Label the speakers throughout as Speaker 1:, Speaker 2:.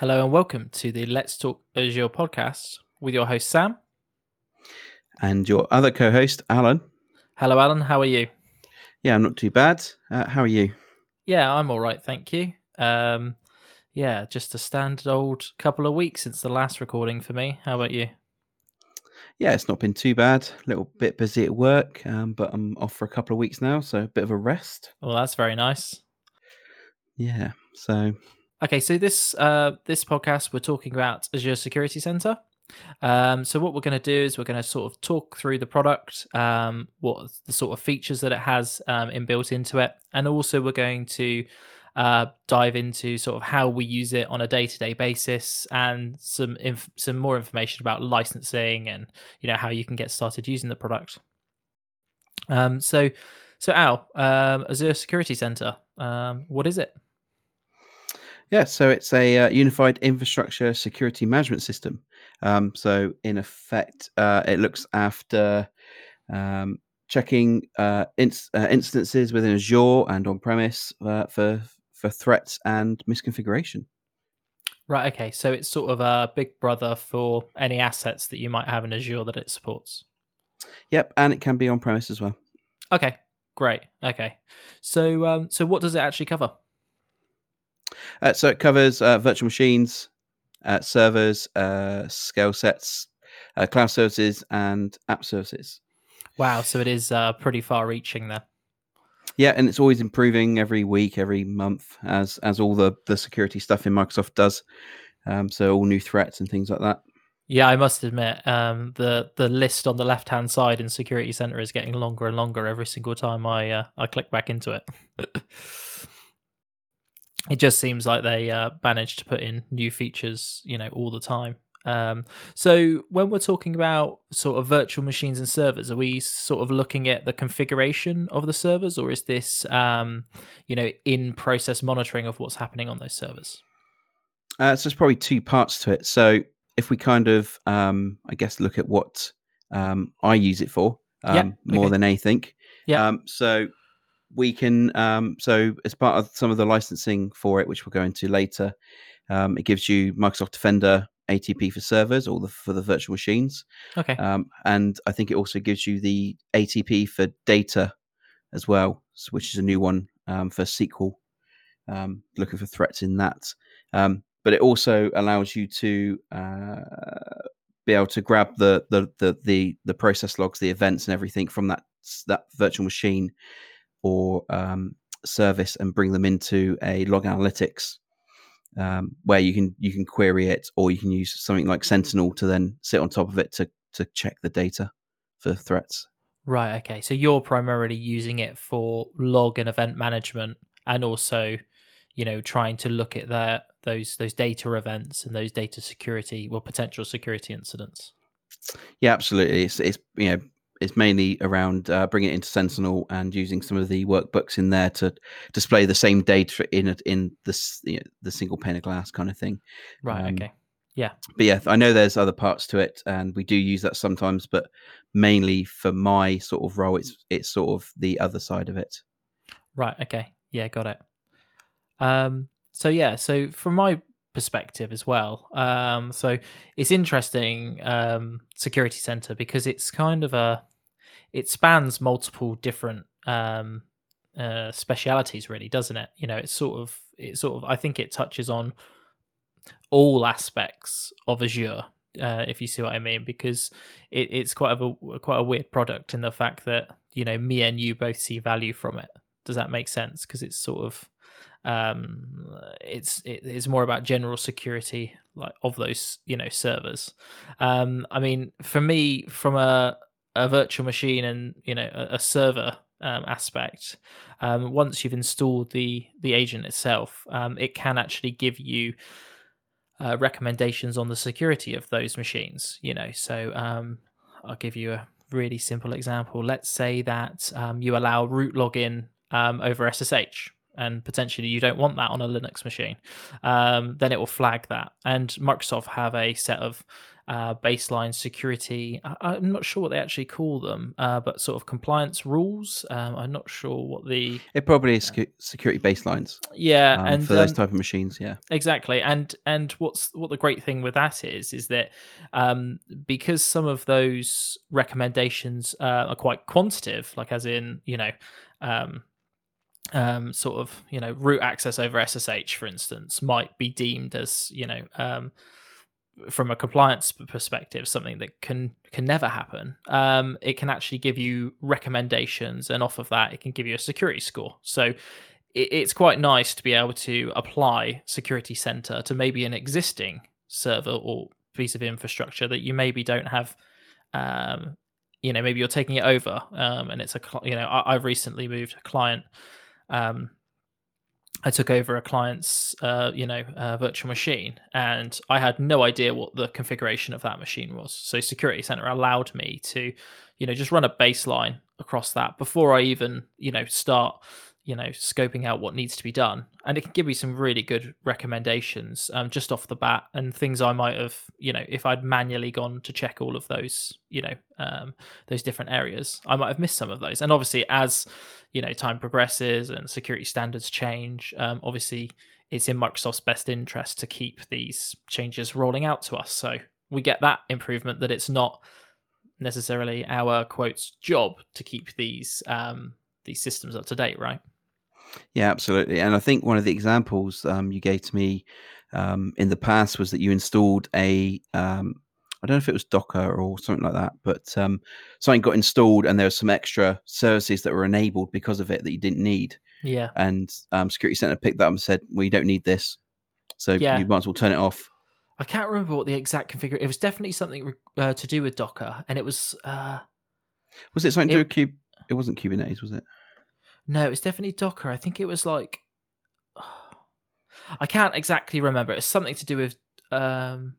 Speaker 1: Hello and welcome to the Let's Talk Azure podcast with your host Sam.
Speaker 2: And your other co host, Alan.
Speaker 1: Hello, Alan. How are you?
Speaker 2: Yeah, I'm not too bad. Uh, how are you?
Speaker 1: Yeah, I'm all right. Thank you. Um, yeah, just a standard old couple of weeks since the last recording for me. How about you?
Speaker 2: Yeah, it's not been too bad. A little bit busy at work, um, but I'm off for a couple of weeks now, so a bit of a rest.
Speaker 1: Well, that's very nice.
Speaker 2: Yeah. So
Speaker 1: Okay, so this uh, this podcast we're talking about Azure Security Center. Um, so what we're going to do is we're going to sort of talk through the product, um, what the sort of features that it has um, inbuilt into it, and also we're going to uh, dive into sort of how we use it on a day-to-day basis and some inf- some more information about licensing and you know how you can get started using the product. Um, so, so Al, um, Azure Security Center, um, what is it?
Speaker 2: Yeah, so it's a uh, unified infrastructure security management system. Um, so in effect, uh, it looks after um, checking uh, uh, instances within Azure and on premise uh, for for threats and misconfiguration.
Speaker 1: Right. Okay. So it's sort of a big brother for any assets that you might have in Azure that it supports.
Speaker 2: Yep, and it can be on premise as well.
Speaker 1: Okay. Great. Okay. So, um, so what does it actually cover?
Speaker 2: Uh, so it covers uh, virtual machines, uh, servers, uh, scale sets, uh, cloud services, and app services.
Speaker 1: Wow. So it is uh, pretty far-reaching there.
Speaker 2: Yeah, and it's always improving every week, every month, as as all the the security stuff in Microsoft does. Um, so all new threats and things like that.
Speaker 1: Yeah, I must admit, um, the the list on the left hand side in Security Center is getting longer and longer every single time I uh, I click back into it. it just seems like they uh, managed to put in new features, you know, all the time. Um, so when we're talking about sort of virtual machines and servers, are we sort of looking at the configuration of the servers, or is this, um, you know, in process monitoring of what's happening on those servers?
Speaker 2: Uh, so there's probably two parts to it. So if we kind of, um, I guess, look at what um, I use it for um,
Speaker 1: Yeah,
Speaker 2: more
Speaker 1: okay.
Speaker 2: than anything.
Speaker 1: Yeah.
Speaker 2: Um, so we can, um, so as part of some of the licensing for it, which we'll go into later, um, it gives you Microsoft Defender ATP for servers or the for the virtual machines,
Speaker 1: Okay.
Speaker 2: um, and I think it also gives you the ATP for data as well, which is a new one um, for SQL. Um, looking for threats in that, um, but it also allows you to uh, be able to grab the, the the the the process logs, the events, and everything from that that virtual machine or um, service and bring them into a log analytics um, where you can you can query it or you can use something like Sentinel to then sit on top of it to to check the data for threats.
Speaker 1: Right. Okay. So you're primarily using it for log and event management, and also, you know, trying to look at that those those data events and those data security, well, potential security incidents.
Speaker 2: Yeah, absolutely. It's it's you know it's mainly around uh, bringing it into Sentinel and using some of the workbooks in there to display the same data in it in this you know, the single pane of glass kind of thing.
Speaker 1: Right.
Speaker 2: Um,
Speaker 1: okay. Yeah.
Speaker 2: But yeah, I know there's other parts to it, and we do use that sometimes. But mainly for my sort of role, it's it's sort of the other side of it.
Speaker 1: Right. Okay. Yeah. Got it. Um. So yeah. So from my perspective as well. Um. So it's interesting. Um. Security center because it's kind of a it spans multiple different um uh specialities really doesn't it? You know it's sort of it sort of i think it touches on all aspects of azure uh, if you see what i mean because it, it's quite a quite a weird product in the fact that you know me and you both see value from it. Does that make sense? Because it's sort of um it's it, it's more about general security like of those you know servers. Um i mean for me from a a virtual machine and you know a, a server um, aspect um, once you've installed the the agent itself um, it can actually give you uh, recommendations on the security of those machines you know. So um, i'll give you a really simple example. Let's say that um, you allow root login um, over ssh and potentially you don't want that on a Linux machine, um, then it will flag that. And Microsoft have a set of uh, baseline security. I, am not sure what they actually call them, uh, but sort of compliance rules. Um, I'm not sure what the
Speaker 2: it probably is security baselines.
Speaker 1: Yeah,
Speaker 2: um,
Speaker 1: and
Speaker 2: for those
Speaker 1: um,
Speaker 2: type of machines, yeah,
Speaker 1: exactly. And and what's what the great thing with that is is that um, because some of those recommendations uh, are quite quantitative, like as in you know. Um, sort of, you know, root access over SSH, for instance, might be deemed as, you know, um, from a compliance perspective something that can can never happen. Um, it can actually give you recommendations and off of that it can give you a security score. So it, it's quite nice to be able to apply security center to maybe an existing server or piece of infrastructure that you maybe don't have um, you know maybe you're taking it over um, and it's a you know I, have recently moved a client um, I took over a client's, uh, you know, uh, virtual machine, and I had no idea what the configuration of that machine was. So Security Center allowed me to, you know, just run a baseline across that before I even, you know, start you know scoping out what needs to be done. And it can give me some really good recommendations um, just off the bat and things i might have you know if i'd manually gone to check all of those you know um, those different areas i might have missed some of those. And obviously as you know time progresses and security standards change um, obviously it's in microsoft's best interest to keep these changes rolling out to us. So we get that improvement that it's not necessarily our quotes job to keep these um, these systems up to date, right?
Speaker 2: Yeah, absolutely. And I think one of the examples um, you gave to me um, in the past was that you installed a, um, I don't know if it was Docker or something like that, but um, something got installed and there were some extra services that were enabled because of it that you didn't need.
Speaker 1: Yeah.
Speaker 2: And um, Security Center picked that up and said, well, you don't need this. So
Speaker 1: yeah.
Speaker 2: you might as well turn it off.
Speaker 1: I can't remember what the exact configuration. It was definitely something uh, to do with Docker, and it was. Uh,
Speaker 2: was it something it, to do with Cube? It wasn't Kubernetes, was it?
Speaker 1: No, it was definitely Docker. I think it was like I can't exactly remember. It's something to do with um,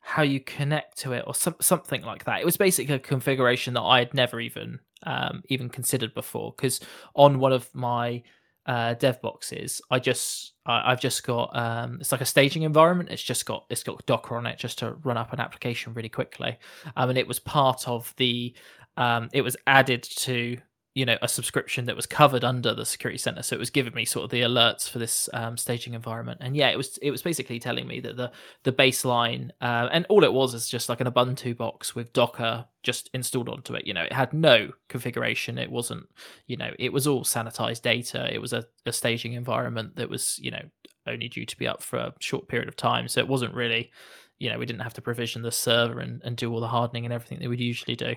Speaker 1: how you connect to it or some, something like that. It was basically a configuration that I had never even um, even considered before because on one of my uh, dev boxes, I just I, have just got um, it's like a staging environment. It's just got it's got Docker on it just to run up an application really quickly. Um, and it was part of the um, it was added to you know a subscription that was covered under the security center. So it was giving me sort of the alerts for this um, staging environment. And yeah it was it was basically telling me that the the baseline uh, and all it was is just like an ubuntu box with docker just installed onto it. You know it had no configuration. It wasn't you know it was all sanitized data. It was a, a staging environment that was you know only due to be up for a short period of time. So it wasn't really you know we didn't have to provision the server and, and do all the hardening and everything that we'd usually do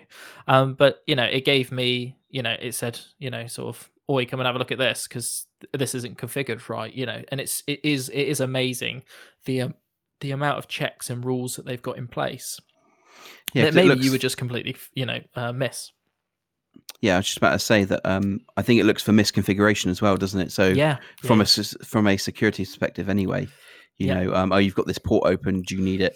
Speaker 1: um, but you know it gave me you know it said you know sort of oi come and have a look at this because this isn't configured right you know and it's it is it is amazing the um, the amount of checks and rules that they've got in place yeah, that maybe looks... you would just completely you know uh, miss
Speaker 2: yeah, I was just about to say that um, I think it looks for misconfiguration as well, doesn't it? So
Speaker 1: yeah,
Speaker 2: from
Speaker 1: yeah.
Speaker 2: a from a security perspective, anyway, you yeah. know, um, oh, you've got this port open. Do you need it?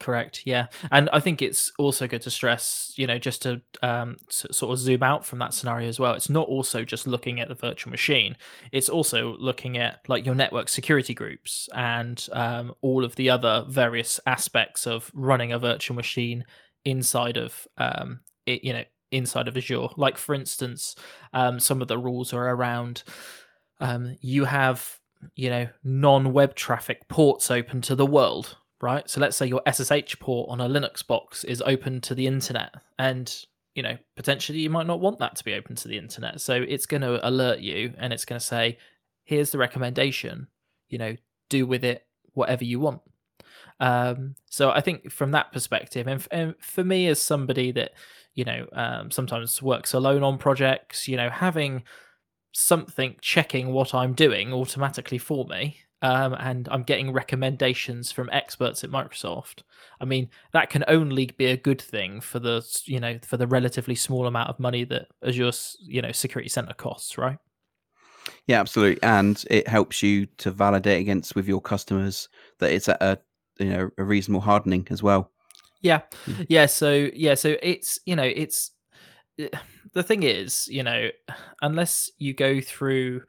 Speaker 1: Correct. Yeah, and I think it's also good to stress, you know, just to um, sort of zoom out from that scenario as well. It's not also just looking at the virtual machine; it's also looking at like your network security groups and um, all of the other various aspects of running a virtual machine inside of um, it, you know, inside of Azure. Like for instance, um, some of the rules are around um, you have you know, non-web traffic ports open to the world, right? So let's say your SSH port on a Linux box is open to the internet and you know, potentially you might not want that to be open to the internet. So it's going to alert you and it's going to say, here's the recommendation, you know, do with it whatever you want. Um, so I think from that perspective, and, f- and, for me as somebody that, you know, um, sometimes works alone on projects, you know, having something checking what I'm doing automatically for me. Um, and I'm getting recommendations from experts at Microsoft. I mean, that can only be a good thing for the you know for the relatively small amount of money that Azure you know security center costs, right?
Speaker 2: Yeah, absolutely, and it helps you to validate against with your customers that it's at a you know a reasonable hardening as well.
Speaker 1: Yeah, mm. yeah. So yeah, so it's you know it's Eh, the thing is, you know, unless you go through,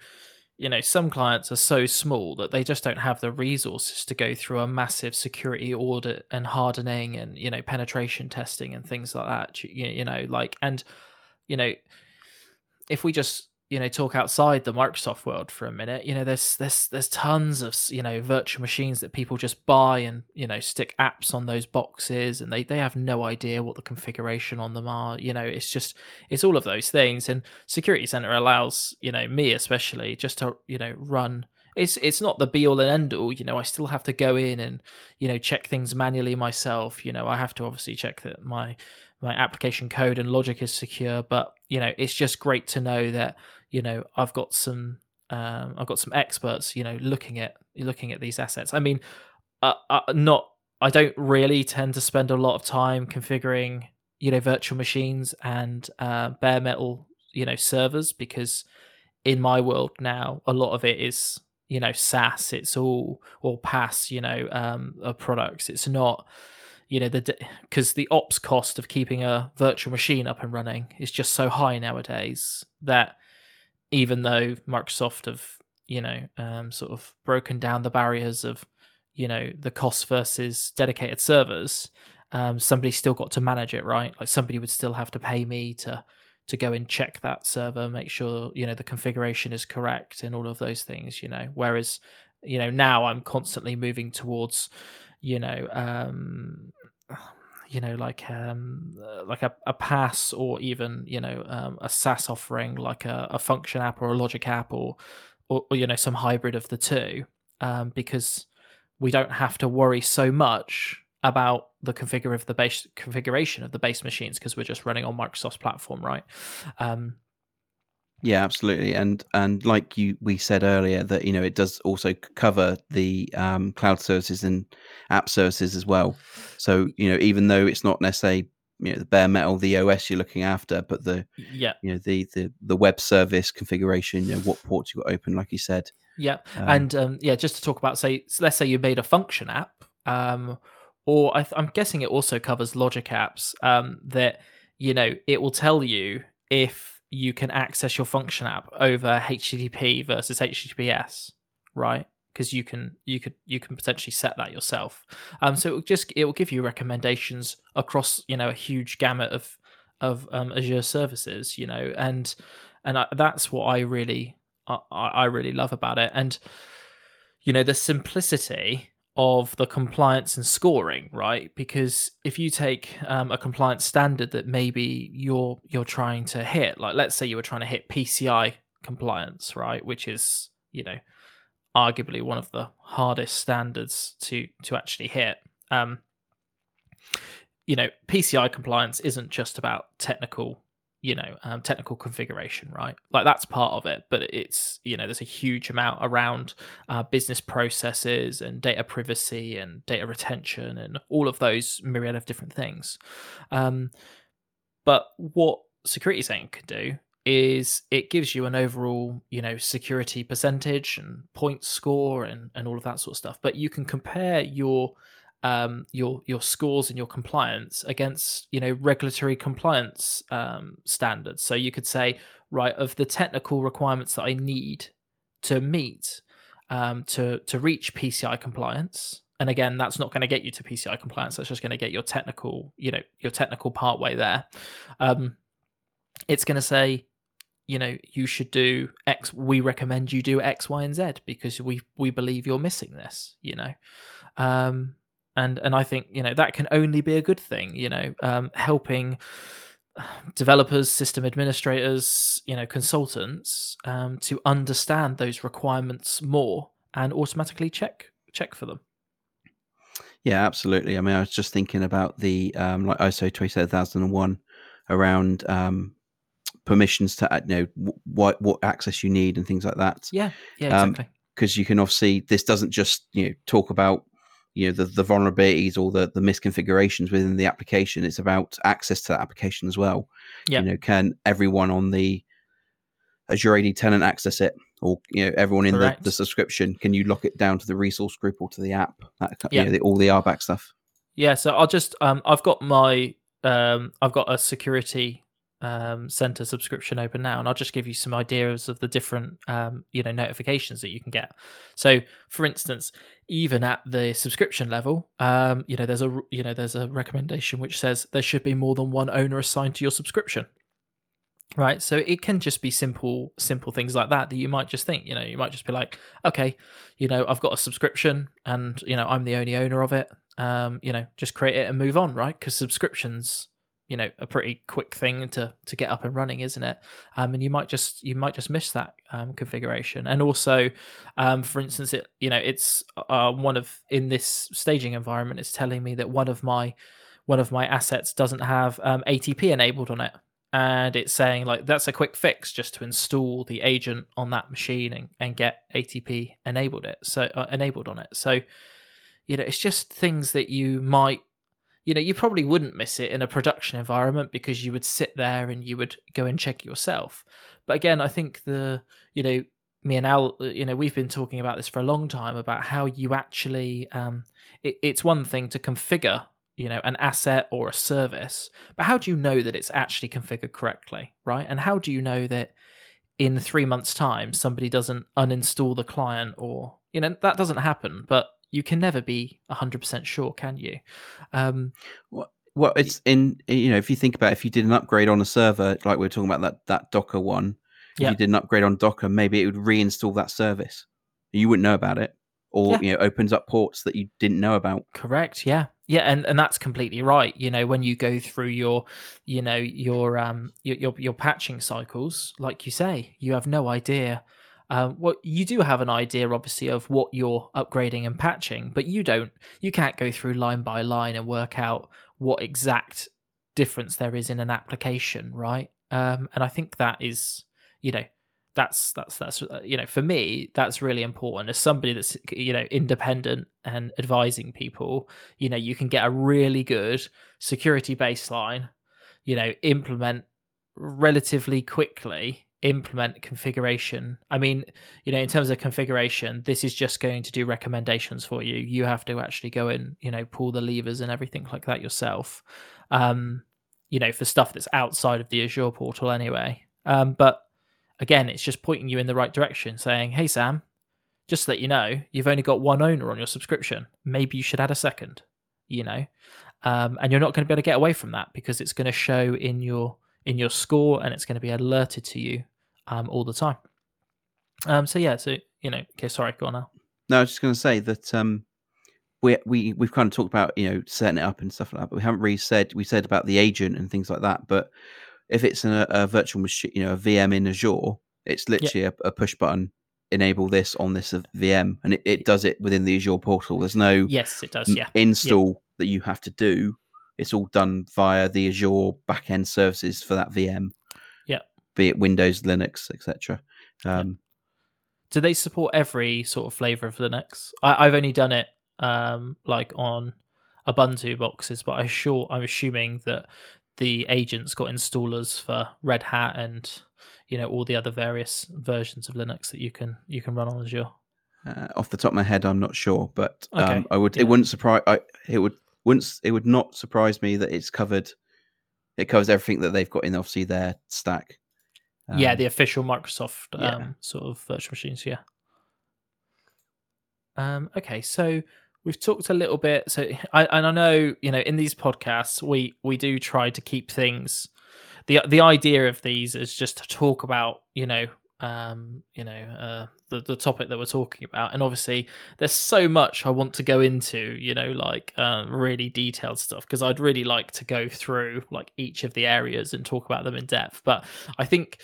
Speaker 1: you know some clients are so small that they just don't have the resources to go through a massive security audit and hardening and you know penetration testing and things like that you, you know like and you know if we just you know talk outside the Microsoft world for a minute, you know there's there's there's tons of you know virtual machines that people just buy and you know stick apps on those boxes and they they have no idea what the configuration on them are. You know it's just it's all of those things and Security Center allows you know me especially just to you know run it's it's not the be all and end all. You know, I still have to go in and you know check things manually myself. You know, I have to obviously check that my my application code and logic is secure. But you know, it's just great to know that you know I've got some um, I've got some experts you know looking at looking at these assets. I mean, uh, uh, not I don't really tend to spend a lot of time configuring you know virtual machines and uh, bare metal you know servers because in my world now a lot of it is you know SaaS. It's all or PaaS you know um, products. It's not you know the because the ops cost of keeping a virtual machine up and running is just so high nowadays that even though Microsoft have you know um, sort of broken down the barriers of you know the cost versus dedicated servers um, somebody still got to manage it right? Like somebody would still have to pay me to to go and check that server make sure you know the configuration is correct and all of those things you know? Whereas you know now i'm constantly moving towards you know um you know like um uh, like a, a PaaS or even you know um, a SaaS offering like a, a function app or a logic app or, or, or you know some hybrid of the two um, because we don't have to worry so much about the configure of the base configuration of the base machines because we're just running on Microsoft's platform right? Um,
Speaker 2: yeah, absolutely, and and like you we said earlier that you know it does also cover the um, cloud services and app services as well. So you know even though it's not necessarily you know the bare metal the OS you're looking after, but the
Speaker 1: yeah
Speaker 2: you know the the the web service configuration, you know what ports you got open, like you said.
Speaker 1: Yeah, um, and um, yeah, just to talk about say let's say you made a function app, um, or I am guessing it also covers logic apps um, that you know it will tell you if you can access your function app over HTTP versus HTTPS, right? Because you can you could you can potentially set that yourself. Um, so it will just it will give you recommendations across you know a huge gamut of of um, Azure services, you know, and and I, that's what I really I, I really love about it, and you know the simplicity of the compliance and scoring, right? Because if you take um, a compliance standard that maybe you're you're trying to hit, like let's say you were trying to hit PCI compliance, right, which is you know arguably one of the hardest standards to to actually hit. Um, you know, PCI compliance isn't just about technical you know um, technical configuration right? Like that's part of it but it's you know there's a huge amount around uh, business processes and data privacy and data retention and all of those myriad of different things. Um, but what security Center can do is it gives you an overall you know security percentage and point score and, and all of that sort of stuff but you can compare your um, your your scores and your compliance against you know regulatory compliance um, standards. So you could say, right, of the technical requirements that I need to meet um, to to reach PCI compliance, and again, that's not going to get you to PCI compliance. That's just going to get your technical, you know, your technical part way there. Um, it's going to say, you know, you should do X. We recommend you do X, Y, and Z because we we believe you're missing this. You know, um, and and I think you know that can only be a good thing. You know, um, helping developers, system administrators, you know, consultants um, to understand those requirements more and automatically check check for them.
Speaker 2: Yeah, absolutely. I mean, I was just thinking about the um, like ISO twenty seven thousand and one around um, permissions to you know what what access you need and things like that.
Speaker 1: Yeah, yeah, um, exactly.
Speaker 2: Because you can obviously this doesn't just you know talk about you know the, the vulnerabilities or the, the misconfigurations within the application it's about access to that application as well.
Speaker 1: Yeah.
Speaker 2: you know can everyone on the azure ad tenant access it? Or you know everyone in the, the subscription can you lock it down to the resource group or to the app? That yeah. You know, the, all the rbac stuff.
Speaker 1: Yeah so i'll just um i've got my um i've got a security um, Center subscription open now, and I'll just give you some ideas of the different um, you know notifications that you can get. So, for instance, even at the subscription level, um, you know there's a you know there's a recommendation which says there should be more than one owner assigned to your subscription. Right, so it can just be simple, simple things like that that you might just think. You know, you might just be like, okay, you know, I've got a subscription, and you know, I'm the only owner of it. Um, you know, just create it and move on, right? Because subscriptions you know a pretty quick thing to to get up and running isn't it? Um, and you might just you might just miss that um, configuration. And also um, for instance it you know it's uh, one of in this staging environment it's telling me that one of my one of my assets doesn't have um, atp enabled on it. And it's saying like that's a quick fix just to install the agent on that machine and, and get atp enabled it so uh, enabled on it. So you know it's just things that you might you know, you probably wouldn't miss it in a production environment because you would sit there and you would go and check yourself. But again, I think the, you know, me and Al, uh, you know, we've been talking about this for a long time about how you actually, um, it, it's one thing to configure, you know, an asset or a service, but how do you know that it's actually configured correctly, right? And how do you know that in three months' time somebody doesn't uninstall the client or, you know, that doesn't happen, but you can never be 100% sure can you? Um
Speaker 2: well, well it's in you know if you think about it, if you did an upgrade on a server like we are talking about that that docker one if you did an upgrade on docker maybe it would reinstall that service. You wouldn't know about it or yeah. you know opens up ports that you didn't know about.
Speaker 1: Correct yeah. Yeah and and that's completely right you know when you go through your you know your um your your, your patching cycles like you say you have no idea um, well, you do have an idea, obviously, of what you're upgrading and patching, but you don't. You can't go through line by line and work out what exact difference there is in an application, right? Um, and I think that is, you know, that's that's that's uh, you know, for me, that's really important. As somebody that's you know independent and advising people, you know, you can get a really good security baseline, you know, implement relatively quickly implement configuration. I mean, you know, in terms of configuration, this is just going to do recommendations for you. You have to actually go and, you know, pull the levers and everything like that yourself. Um, you know, for stuff that's outside of the Azure portal anyway. Um, but again, it's just pointing you in the right direction, saying, "Hey Sam, just to let you know, you've only got one owner on your subscription. Maybe you should add a second, you know." Um, and you're not going to be able to get away from that because it's going to show in your in your score and it's going to be alerted to you um, all the time. Um, so yeah, so you know, okay, sorry, go on now.
Speaker 2: No, I was just going to say that um, we we we've kind of talked about you know setting it up and stuff like that, but we haven't really said we said about the agent and things like that. But if it's a, a virtual machine, you know, a VM in Azure, it's literally yep. a, a, push button enable this on this VM, and it, it does it within the Azure portal. There's no
Speaker 1: yes, it does, yeah,
Speaker 2: install yep. that you have to do. It's all done via the Azure backend services for that VM be it Windows, Linux, etc. Um,
Speaker 1: Do they support every sort of flavor of Linux? I, have only done it um, like on Ubuntu boxes, but I sure I'm assuming that the agents got installers for Red Hat and you know all the other various versions of Linux that you can you can run on Azure.
Speaker 2: Uh, off the top of my head, I'm not sure, but um, okay. I would. Yeah. It wouldn't surprise. I, it would wouldn't. It would not surprise me that it's covered. It covers everything that they've got in obviously their stack.
Speaker 1: Um, yeah, the official Microsoft um, yeah. sort of virtual machines. Yeah. Um, okay, so we've talked a little bit. So, I, and I know you know in these podcasts we we do try to keep things. the The idea of these is just to talk about you know um, you know, uh, the the topic that we're talking about. And obviously, there's so much I want to go into, you know, like um, really detailed stuff because I'd really like to go through like each of the areas and talk about them in depth. But I think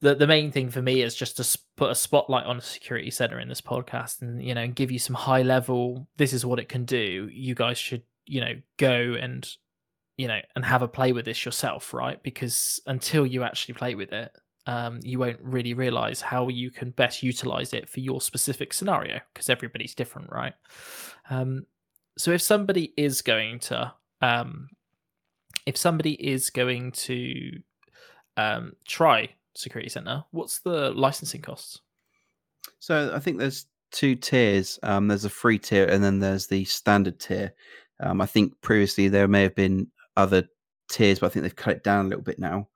Speaker 1: the the main thing for me is just to put a spotlight on a security center in this podcast and you know give you some high level. This is what it can do. You guys should you know go and you know and have a play with this yourself, right? Because until you actually play with it um, you won't really realize how you can best utilize it for your specific scenario because everybody's different, right? Um, so if somebody is going to, um, if somebody is going to um, try Security Center, what's the licensing costs?
Speaker 2: So I think there's two tiers. Um, there's a free tier and then there's the standard tier. Um, I think previously there may have been other tiers, but I think they've cut it down a little bit now.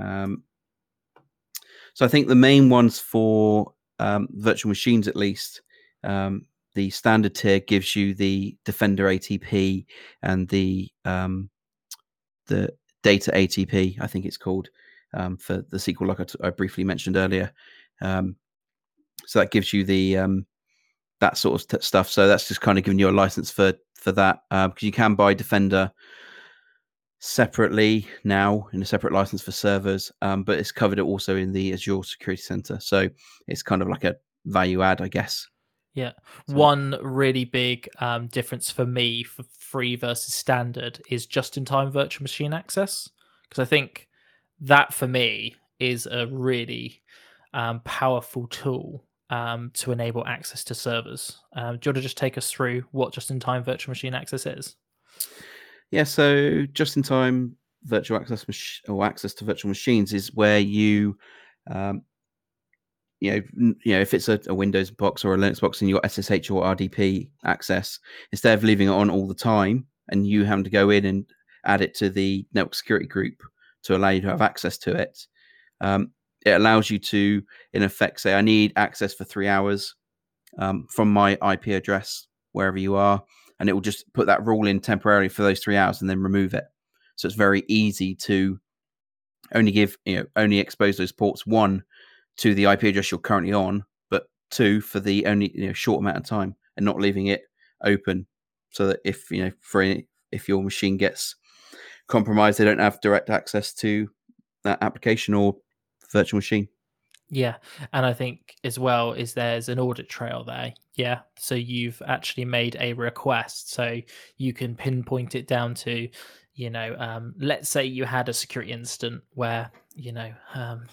Speaker 2: Um, so I think the main ones for um, virtual machines, at least, um, the standard tier gives you the Defender ATP and the um, the Data ATP, I think it's called, um, for the SQL, like I, t- I briefly mentioned earlier. Um, so that gives you the um, that sort of t- stuff. So that's just kind of giving you a license for for that because uh, you can buy Defender separately now in a separate license for servers, um, but it's covered it also in the Azure Security Center. So it's kind of like a value add, I guess.
Speaker 1: Yeah. So. One really big um, difference for me for free versus standard is just in time virtual machine access. Because I think that for me is a really um, powerful tool um, to enable access to servers. Um, do you want to just take us through what just in time virtual machine access is?
Speaker 2: Yeah, so just in time virtual access mach- or access to virtual machines is where you um, you know, you know, if it's a, a, Windows box or a Linux box and you've got SSH or RDP access, instead of leaving it on all the time and you having to go in and add it to the network security group to allow you to have access to it, um, it allows you to, in effect, say, I need access for three hours um, from my IP address wherever you are, and it will just put that rule in temporarily for those three hours and then remove it. So it's very easy to only give, you know, only expose those ports one to the IP address you're currently on, but two for the only you know, short amount of time and not leaving it open so that if you know for any, if your machine gets compromised, they don't have direct access to that application or virtual machine.
Speaker 1: Yeah, and I think as well is there's an audit trail there. Yeah, so you've actually made a request, so you can pinpoint it down to, you know, um, let's say you had a security incident where you know um,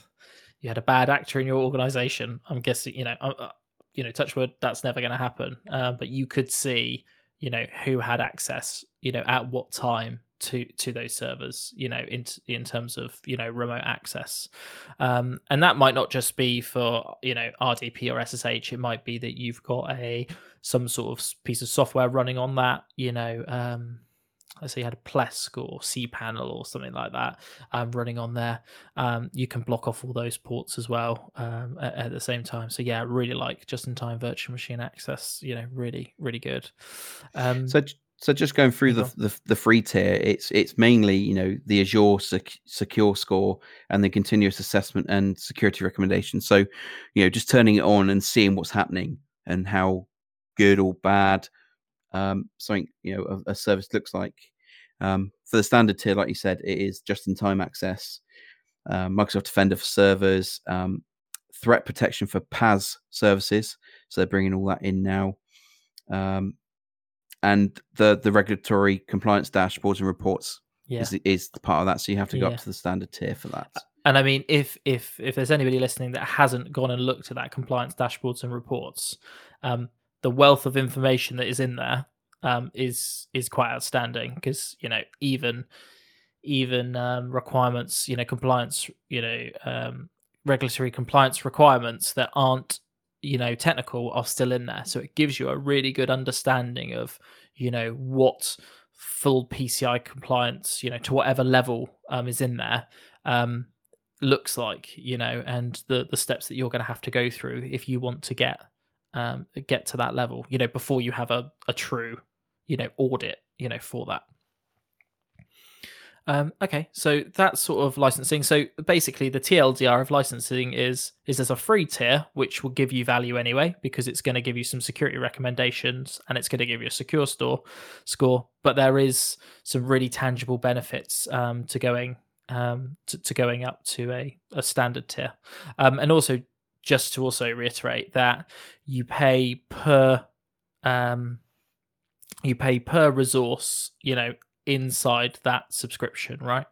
Speaker 1: you had a bad actor in your organization, I'm guessing, you know, uh, uh you know, touchwood, that's never going to happen. Uh, but you could see, you know, who had access, you know, at what time to to those servers, you know, in in terms of you know remote access, um, and that might not just be for you know RDP or SSH. It might be that you've got a some sort of piece of software running on that, you know, um, let's say you had a Plesk or cPanel or something like that um, running on there, um, you can block off all those ports as well um, at, at, the same time. So yeah, really like just-in-time virtual machine access. You know, really, really good.
Speaker 2: Um, so. So just going through the, the, the free tier, it's it's mainly you know the Azure sec- secure score and the continuous assessment and security recommendations. So you know just turning it on and seeing what's happening and how good or bad um, something you know a, a service looks like. Um, for the standard tier, like you said, it is just-in-time access, uh, Microsoft Defender for servers, um, threat protection for PaaS services. So they're bringing all that in now, um, and the the regulatory compliance dashboards and reports yeah. is is part of that. So you have to go yeah. up to the standard tier for that.
Speaker 1: And I mean, if if if there's anybody listening that hasn't gone and looked at that compliance dashboards and reports, um, the wealth of information that is in there um, is is quite outstanding because you know even even um, requirements, you know, compliance, you know, um, regulatory compliance requirements that aren't you know technical are still in there so it gives you a really good understanding of you know what full pci compliance you know to whatever level um, is in there um, looks like you know and the the steps that you're going to have to go through if you want to get um, get to that level, you know, before you have a, a true, you know, audit, you know, for that. Um, okay, so that's sort of licensing. So basically, the TLDR of licensing is is there's a free tier which will give you value anyway because it's going to give you some security recommendations and it's going to give you a secure store score. But there is some really tangible benefits um, to going um, to, to, going up to a, a standard tier, um, and also just to also reiterate that you pay per um you pay per resource you know inside that subscription right?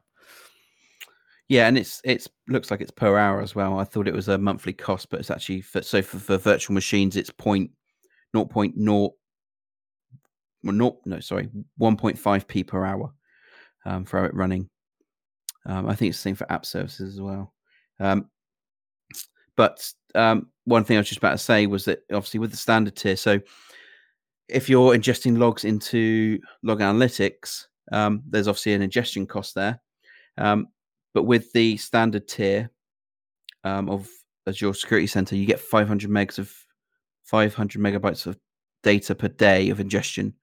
Speaker 2: Yeah and it's it's looks like it's per hour as well. I thought it was a monthly cost but it's actually for, so for, for virtual machines it's point 0. Point 0 well, not no sorry 1.5p per hour um, for it running. Um, i think it's the same for app services as well. Um, but um, one thing I was just about to say was that obviously with the standard tier, so if you're ingesting logs into log analytics, um, there's obviously an ingestion cost there. Um, but with the standard tier um, of Azure Security Center, you get 500 megs of 500 megabytes of data per day of ingestion.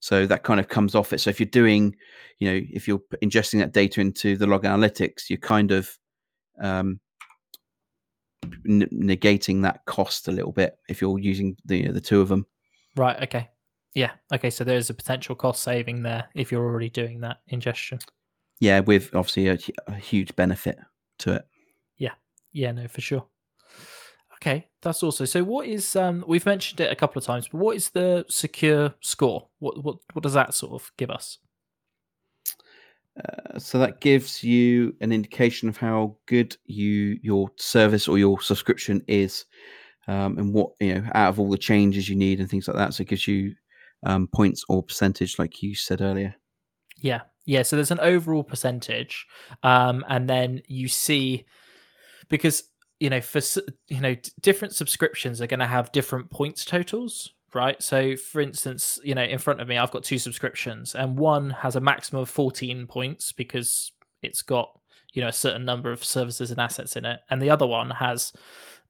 Speaker 2: So that kind of comes off it. So if you're doing, you know, if you're ingesting that data into the log analytics, you're kind of um, negating that cost a little bit if you're using the you know, the two of them.
Speaker 1: Right. Okay. Yeah. Okay. So there's a potential cost saving there if you're already doing that ingestion.
Speaker 2: Yeah, with obviously a, a huge benefit to it.
Speaker 1: Yeah. Yeah. No, for sure. Okay, that's also so. What is um? We've mentioned it a couple of times, but what is the secure score? What what what does that sort of give us?
Speaker 2: Uh, so that gives you an indication of how good you your service or your subscription is, um, and what you know out of all the changes you need and things like that. So it gives you um, points or percentage, like you said earlier.
Speaker 1: Yeah, yeah. So there's an overall percentage, um, and then you see because you know for you know different subscriptions are going to have different points totals right so for instance you know in front of me i've got two subscriptions and one has a maximum of 14 points because it's got you know a certain number of services and assets in it and the other one has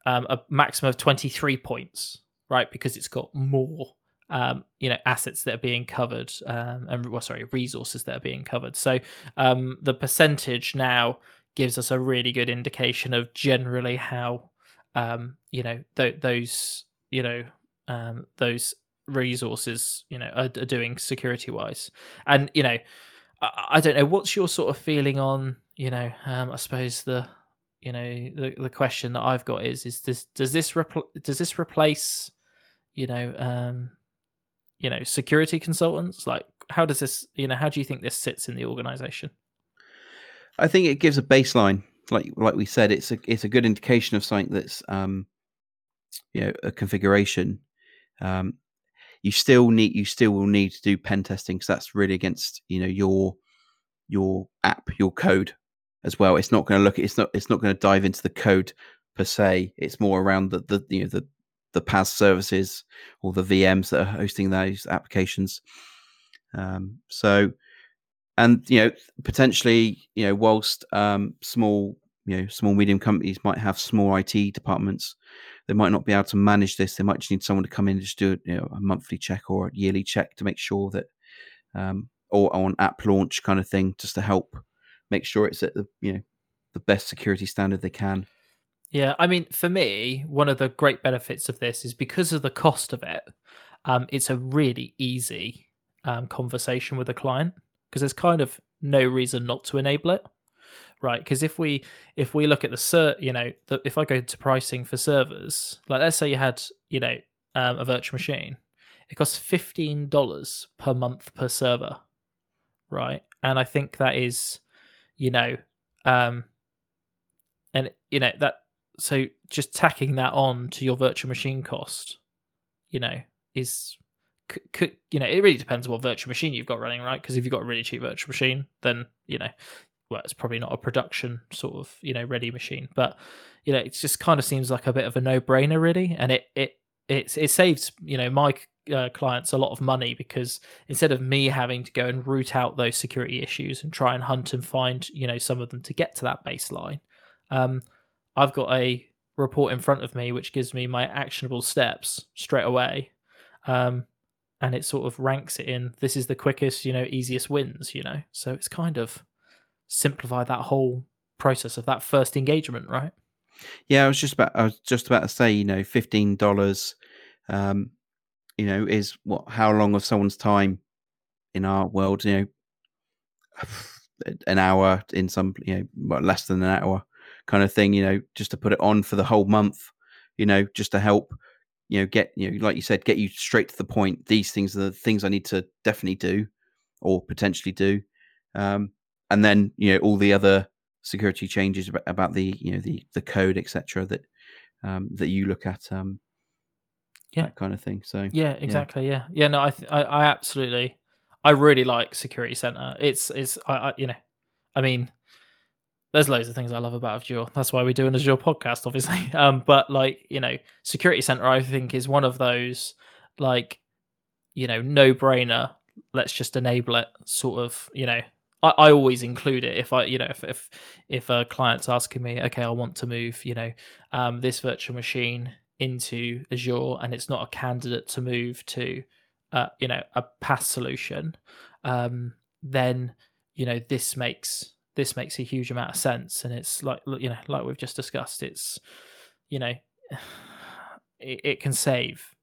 Speaker 1: um, a maximum of 23 points right because it's got more um, you know assets that are being covered um, and well sorry resources that are being covered. So um, the percentage now gives us a really good indication of generally how um, you know th- those you know um, those resources you know are, are doing security wise and you know I, I, don't know what's your sort of feeling on you know um, i suppose the you know the, the question that i've got is is this does this repl- does this replace you know um you know security consultants like how does this you know how do you think this sits in the organization
Speaker 2: I think it gives a baseline, like like we said, it's a it's a good indication of something that's um, you know a configuration. Um, you still need you still will need to do pen testing because that's really against you know your your app, your code as well. It's not going to look. It's not. It's not going to dive into the code per se. It's more around the the you know the the PaaS services or the VMs that are hosting those applications. Um, so and you know potentially you know whilst um, small you know small medium companies might have small IT departments, they might not be able to manage this. They might just need someone to come in and just do you know, a monthly check or a yearly check to make sure that, um, or on app launch kind of thing, just to help make sure it's at the you know the best security standard they can.
Speaker 1: Yeah, I mean, for me, one of the great benefits of this is because of the cost of it. Um, it's a really easy um, conversation with a client because there's kind of no reason not to enable it right because if we if we look at the cert, you know the, if i go to pricing for servers like let's say you had you know um, a virtual machine it costs $15 per month per server right and i think that is you know um and you know that so just tacking that on to your virtual machine cost you know is could, you know, it really depends what virtual machine you've got running, right? Because if you've got a really cheap virtual machine, then you know, well, it's probably not a production sort of you know ready machine. But you know, it just kind of seems like a bit of a no brainer, really, and it it it it saves you know my uh, clients a lot of money because instead of me having to go and root out those security issues and try and hunt and find you know some of them to get to that baseline, um, I've got a report in front of me which gives me my actionable steps straight away. Um, and it sort of ranks it in this is the quickest, you know, easiest wins, you know. So it's kind of simplified that whole process of that first engagement, right?
Speaker 2: Yeah, I was just about I was just about to say, you know, fifteen dollars um, you know, is what how long of someone's time in our world, you know, an hour in some, you know, less than an hour kind of thing, you know, just to put it on for the whole month, you know, just to help you know, get you know, like you said, get you straight to the point. These things are the things I need to definitely do, or potentially do, um, and then you know all the other security changes about the you know the the code etc. that um, that you look at, um, yeah, that kind of thing. So
Speaker 1: yeah, exactly. Yeah, yeah. yeah no, I, th- I, I absolutely, I really like Security Center. It's it's I, I you know, I mean, there's loads of things I love about Azure. That's why we do an Azure podcast, obviously. Um, but like you know, Security Center, I think is one of those like you know no brainer. Let's just enable it. Sort of you know, I, I always include it if I, you know, if if if a client's asking me, okay, I want to move, you know, um, this virtual machine into Azure, and it's not a candidate to move to, uh, you know, a PaaS solution, um, then you know this makes this makes a huge amount of sense, and it's like you know, like we've just discussed, it's you know, it, it can save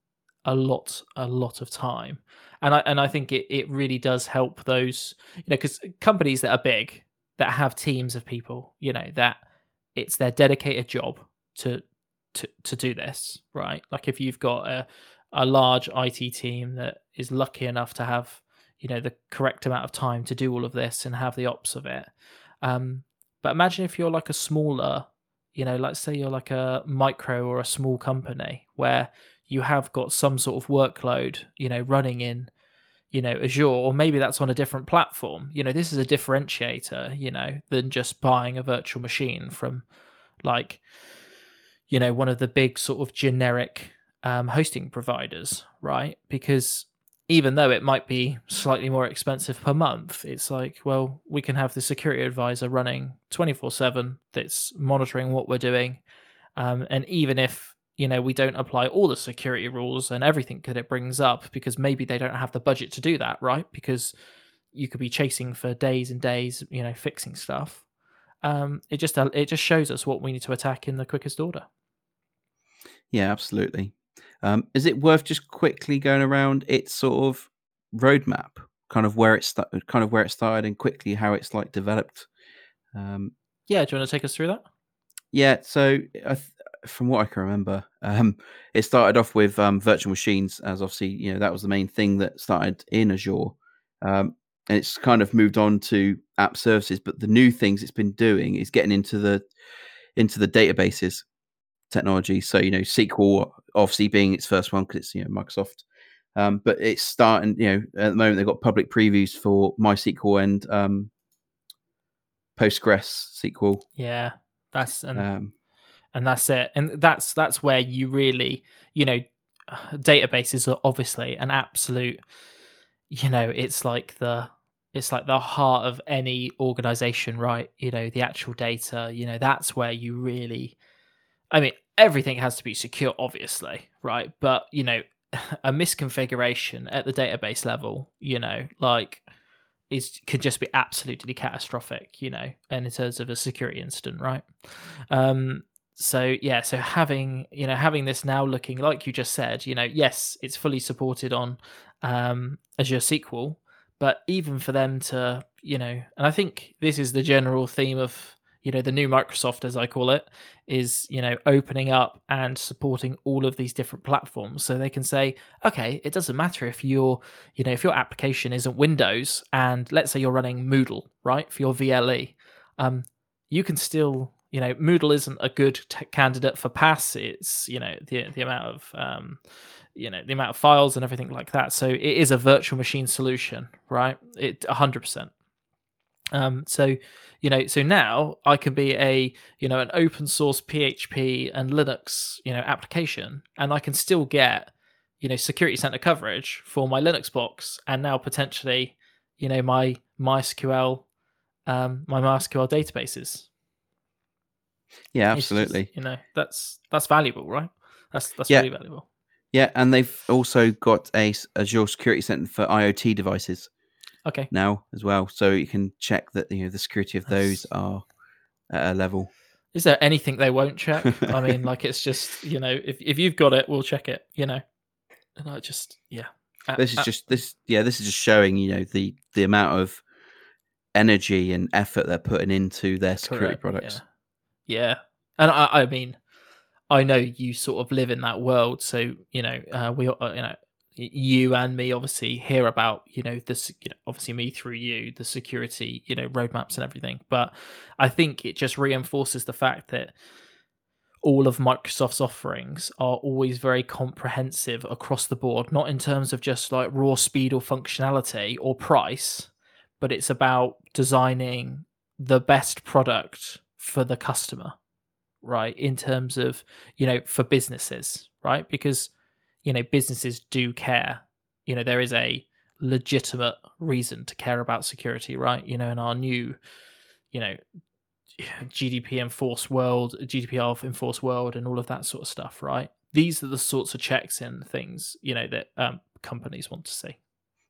Speaker 1: a lot a lot of time. And i and i think it, it really does help those you know because companies that are big that have teams of people you know that it's their dedicated job to to to do this right? Like if you've got a a large IT team that is lucky enough to have you know the correct amount of time to do all of this and have the ops of it um but imagine if you're like a smaller you know let's say you're like a micro or a small company where you have got some sort of workload, you know, running in, you know, Azure, or maybe that's on a different platform. You know, this is a differentiator, you know, than just buying a virtual machine from like, you know, one of the big sort of generic um, hosting providers, right? Because even though it might be slightly more expensive per month, it's like, well, we can have the security advisor running 24 7 that's monitoring what we're doing. Um, and even if you know we don't apply all the security rules and everything that it brings up because maybe they don't have the budget to do that right? Because you could be chasing for days and days you know fixing stuff. Um it just it just shows us what we need to attack in the quickest order.
Speaker 2: Yeah absolutely um is it worth just quickly going around its sort of roadmap kind of where it started kind of where it started and quickly how it's like developed?
Speaker 1: Um yeah do you want to take us through that?
Speaker 2: Yeah so I, th- from what I can remember, um, it started off with um, virtual machines, as obviously you know that was the main thing that started in Azure, um, and it's kind of moved on to app services. But the new things it's been doing is getting into the into the databases technology. So you know SQL obviously being its first one because it's you know Microsoft, um, but it's starting. You know at the moment they've got public previews for MySQL and um, Postgres SQL.
Speaker 1: Yeah, that's and um, and that's it and that's that's where you really you know databases are obviously an absolute you know it's like the it's like the heart of any organization right you know the actual data you know that's where you really i mean everything has to be secure obviously right? But you know a misconfiguration at the database level you know like is could just be absolutely catastrophic you know and in terms of a security incident right? Um so yeah so having you know having this now looking like you just said you know yes it's fully supported on um azure sql but even for them to you know and i think this is the general theme of you know the new microsoft as i call it is you know opening up and supporting all of these different platforms so they can say okay it doesn't matter if your you know if your application isn't windows and let's say you're running moodle right for your vle um you can still you know Moodle isn't a good t- candidate for PaaS It's you know the the amount of um, you know the amount of files and everything like that. So it is a virtual machine solution, right? It hundred percent. Um, so you know, so now I can be a you know an open source PHP and Linux you know application, and I can still get you know security center coverage for my Linux box, and now potentially you know my MySQL um, my MySQL databases
Speaker 2: yeah, absolutely.
Speaker 1: Just, you know, that's that's valuable, right? That's that's yeah. really valuable.
Speaker 2: Yeah, and they've also got a Azure Security Center for IoT devices.
Speaker 1: Okay.
Speaker 2: Now as well, so you can check that you know the security of those are at a level.
Speaker 1: Is there anything they won't check? I mean, like it's just you know, if if you've got it, we'll check it. You know, and I just yeah.
Speaker 2: This is just this yeah. This is just showing you know the the amount of energy and effort they're putting into their security Correct, products.
Speaker 1: Yeah. Yeah, and I, I mean, I know you sort of live in that world, so you know, uh, we, uh, you know, you and me obviously hear about you know this you know, obviously me through you the security you know roadmaps and everything but i think it just reinforces the fact that all of microsoft's offerings are always very comprehensive across the board not in terms of just like raw speed or functionality or price but it's about designing the best product for the customer, right? In terms of, you know, for businesses, right? Because, you know, businesses do care. You know, there is a legitimate reason to care about security, right? You know, in our new, you know, GDP enforced world, GDPR enforced world, and all of that sort of stuff, right? These are the sorts of checks and things, you know, that um, companies want to see.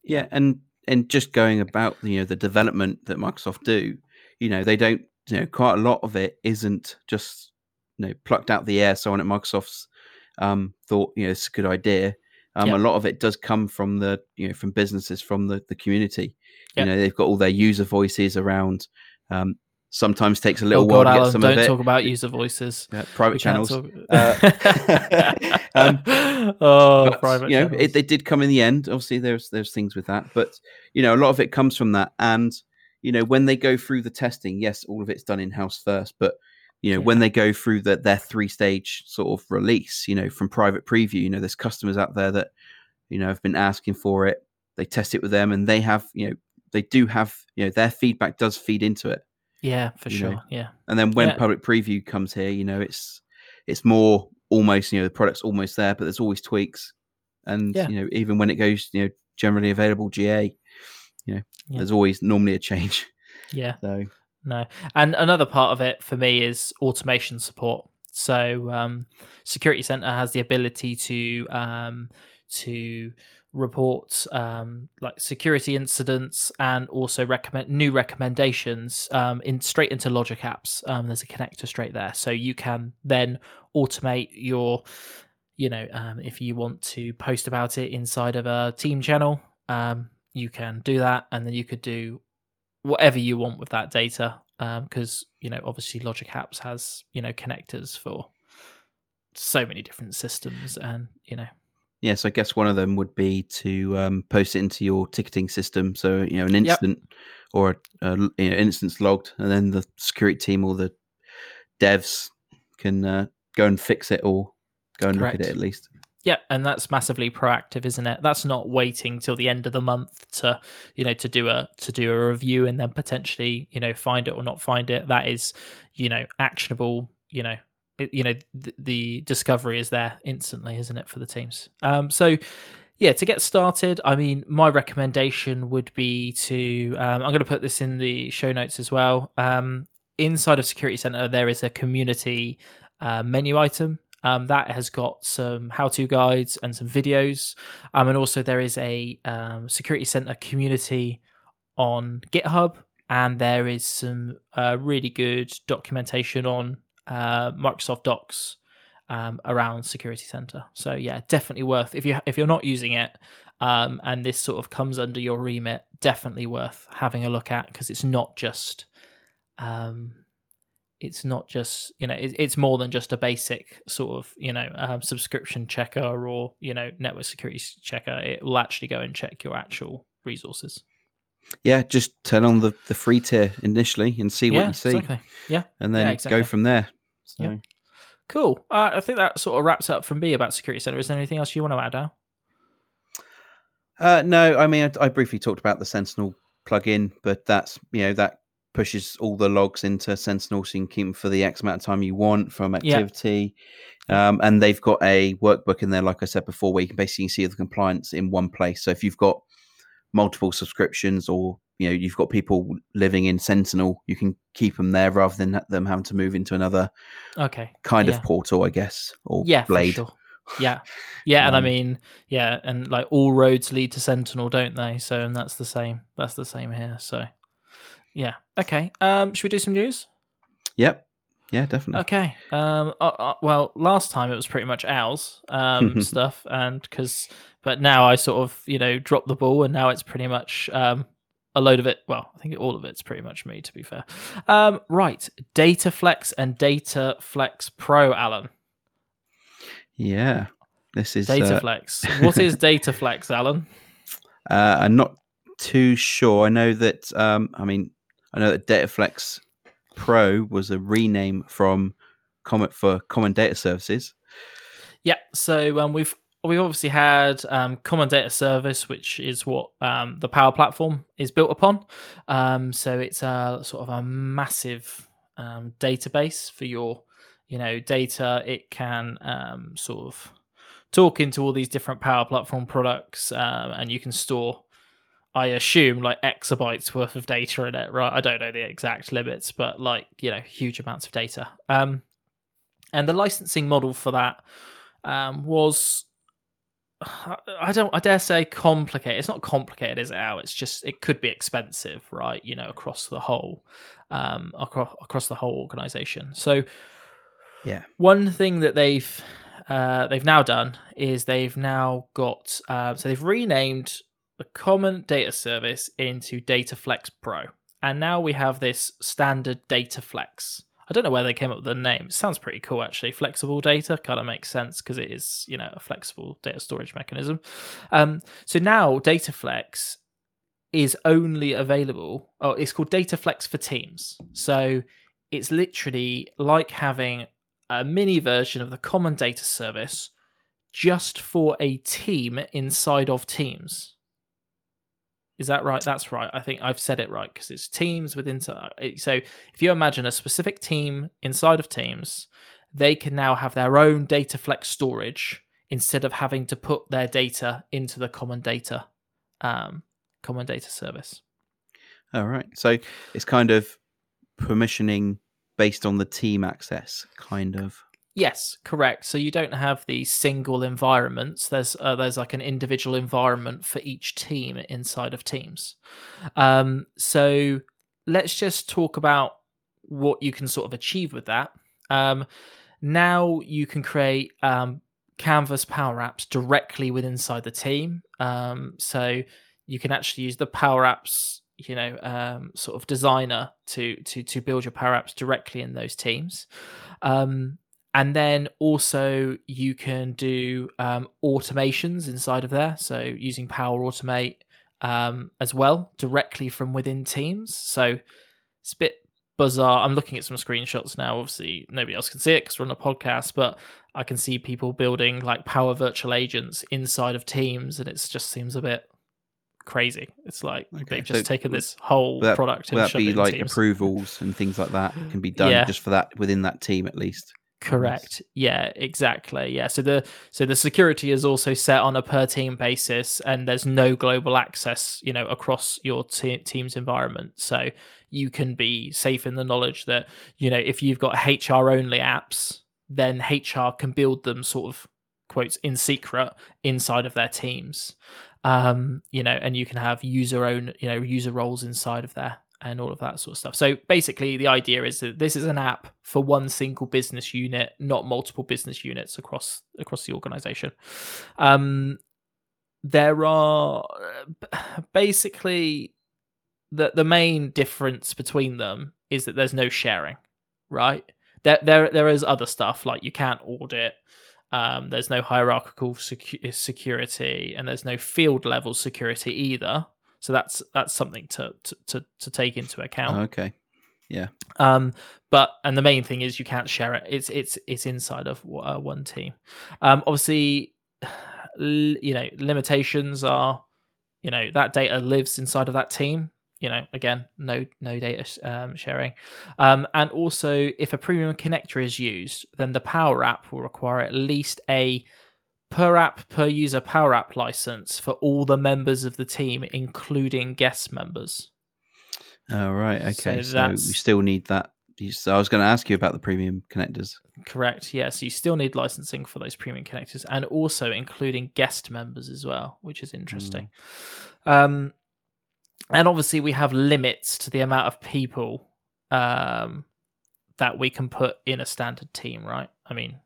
Speaker 2: Yeah, and and just going about you know the development that Microsoft do, you know, they don't you know quite a lot of it isn't just you know plucked out the air. Someone at Microsoft's um, thought you know it's a good idea. Um, A lot of it does come from the you know from businesses from the the community. You know they've got all their user voices around. Um, sometimes takes a little
Speaker 1: oh,
Speaker 2: while
Speaker 1: God,
Speaker 2: to get
Speaker 1: Alan,
Speaker 2: some
Speaker 1: don't
Speaker 2: of it.
Speaker 1: talk about user voices.
Speaker 2: Yeah, private
Speaker 1: We
Speaker 2: channels.
Speaker 1: talk-
Speaker 2: Uh, um,
Speaker 1: oh,
Speaker 2: but,
Speaker 1: private
Speaker 2: you know,
Speaker 1: channels.
Speaker 2: it, they did come in the end. Obviously, there's there's things with that, but you know, a lot of it comes from that. And you know, when they go through the testing, yes, all of it's done in house first, but you know, when they go through the, their three stage sort of release, you know, from private preview, you know, there's customers out there that you know have been asking for it. They test it with them, and they have you know they do have you know their feedback does feed into it.
Speaker 1: yeah, for
Speaker 2: you know,
Speaker 1: sure. Yeah,
Speaker 2: And then when
Speaker 1: Yeah.
Speaker 2: public preview comes here, you know, it's it's more almost, you know, the product's almost there, but there's always tweaks. And
Speaker 1: Yeah.
Speaker 2: you know, even when it goes, you know, generally available GA, you know,
Speaker 1: Yeah.
Speaker 2: there's always normally a change.
Speaker 1: yeah.
Speaker 2: So
Speaker 1: No. And another part of it for me is automation support. So um, Security Center has the ability to um, to report um, like security incidents and also recommend new recommendations um, in straight into Logic Apps. Um, there's a connector straight there, so you can then automate your, you know, um, if you want to post about it inside of a team channel, you can do that, and then you could do whatever you want with that data because you know obviously logic apps has you know connectors for so many different systems and you know
Speaker 2: yes, I guess one of them would be to um, post it into your ticketing system. So you know, an
Speaker 1: Yep.
Speaker 2: incident or a, a you know, instance logged, and then the security team or the devs can uh, go and fix it or go and look at it at least.
Speaker 1: Yeah and that's massively proactive isn't it? That's not waiting till the end of the month to you know to do a to do a review and then potentially you know find it or not find it. That is you know actionable you know it, you know the, the discovery is there instantly isn't it for the teams? Um so yeah to get started i mean my recommendation would be to um, i'm going to put this in the show notes as well. Um, inside of security center there is a community uh, menu item um, that has got some how-to guides and some videos. Um, and also there is a um, security center community on github and there is some uh, really good documentation on uh, microsoft docs um, around security center. So yeah definitely worth if you if you're not using it um, and this sort of comes under your remit definitely worth having a look at because it's not just um, it's not just you know it, it's more than just a basic sort of you know um, subscription checker or you know network security checker it will actually go and check your actual resources
Speaker 2: Yeah, just turn on the, the free tier initially and see what
Speaker 1: yeah
Speaker 2: you see,
Speaker 1: exactly yeah
Speaker 2: and then
Speaker 1: Yeah, exactly.
Speaker 2: go from there. So,
Speaker 1: Yeah. cool uh, i think that sort of wraps up from me about security center is there anything else you want to add Al?
Speaker 2: uh, no, I mean, I, I briefly talked about the Sentinel plugin, but that's you know that pushes all the logs into Sentinel, so you can keep them for the X amount of time you want from
Speaker 1: Yeah.
Speaker 2: activity. Um, and they've got a workbook in there, like I said before, where you can basically see the compliance in one place. So if you've got multiple subscriptions or you know you've got people living in Sentinel, you can keep them there rather than them having to move into another
Speaker 1: okay
Speaker 2: kind
Speaker 1: Yeah.
Speaker 2: of portal, I guess, or
Speaker 1: yeah
Speaker 2: blade.
Speaker 1: sure yeah yeah and i
Speaker 2: Um,
Speaker 1: mean yeah and like all roads lead to sentinel don't they so and that's the same that's the same here so yeah okay um should we do some news
Speaker 2: Yep. Yeah, definitely.
Speaker 1: okay um uh, uh, well last time it was pretty much ours um stuff and because but now i sort of you know dropped the ball and now it's pretty much um a load of it well i think all of it's pretty much me to be fair um right data flex and data flex pro alan
Speaker 2: Yeah. This is
Speaker 1: Data
Speaker 2: uh,
Speaker 1: Flex. What is Data Flex, Alan?
Speaker 2: Uh, I'm not too sure. I know that. Um, I mean, I know that DataFlex Pro was a rename from Common for Common Data Services.
Speaker 1: Yeah, so um, we've we've obviously had um, Common Data Service, which is what um, the Power Platform is built upon. Um, so it's a sort of a massive um, database for your, you know, data. It can um, sort of talk into all these different Power Platform products, and you can store I assume like exabytes worth of data in it, right? I don't know the exact limits, but like you know, huge amounts of data. Um, and the licensing model for that um, was I don't I dare say complicated. It's not complicated, is it? Al? It's just it could be expensive, right? You know, across the whole um across across the whole organization. So
Speaker 2: Yeah.
Speaker 1: one thing that they've uh, they've now done is they've now got uh, so they've renamed the common data service into DataFlex Pro, and now we have this standard DataFlex. I don't know where they came up with the name. It sounds pretty cool, actually. Flexible data kind of makes sense because it is, you know, a flexible data storage mechanism. Um, so now DataFlex is only available. Oh, it's called DataFlex for Teams. So it's literally like having a mini version of the common data service just for a team inside of Teams. Is that right? That's right. I think I've said it right because it's teams within. So if you imagine a specific team inside of Teams, they can now have their own data flex storage instead of having to put their data into the common data, um, common data service.
Speaker 2: All right. So it's kind of permissioning based on the team access, kind of.
Speaker 1: Yes, correct. So you don't have the single environments. There's uh, there's like an individual environment for each team inside of Teams. Um, so let's just talk about what you can sort of achieve with that. Um, now you can create um, Canvas Power Apps directly within inside the team. Um, so you can actually use the Power Apps, you know, um, sort of designer to to to build your Power Apps directly in those teams. Um, and then also you can do um, automations inside of there. So using power automate um, as well directly from within teams. So it's a bit bizarre. I'm looking at some screenshots now. Obviously nobody else can see it because we're on a podcast but i can see people building like power virtual agents inside of teams and it just seems a bit crazy. It's like okay, they've just so taken this whole
Speaker 2: that,
Speaker 1: product
Speaker 2: and that be like teams. approvals and things like that can be done yeah. just for that within that team at least
Speaker 1: Correct. Yeah, exactly. Yeah. So the so the security is also set on a per team basis, and there's no global access, you know, across your te- team's environment. So you can be safe in the knowledge that you know if you've got HR only apps, then HR can build them sort of quotes in secret inside of their teams. Um, you know, and you can have user own, you know, user roles inside of there and all of that sort of stuff. So basically, the idea is that this is an app for one single business unit, not multiple business units across across the organization. Um, there are basically the the main difference between them is that there's no sharing, right? There there there is other stuff like you can't audit. Um, there's no hierarchical secu- security and there's no field level security either so that's that's something to to to, to take into account.
Speaker 2: Oh, okay. Yeah.
Speaker 1: Um, but and the main thing is you can't share it. It's it's it's inside of uh, one team. Um, obviously, you know limitations are, you know that data lives inside of that team. You know, again, no no data um, sharing, um, and also if a premium connector is used, then the Power App will require at least a per app per user power app license for all the members of the team, including guest members.
Speaker 2: Oh, right. Okay. So, so we still need that. So I was going to ask you about the premium connectors.
Speaker 1: Correct. Yes, yeah, so you still need licensing for those premium connectors, and also including guest members as well, which is interesting. Mm. Um, and obviously, we have limits to the amount of people um, that we can put in a standard team, right? I mean,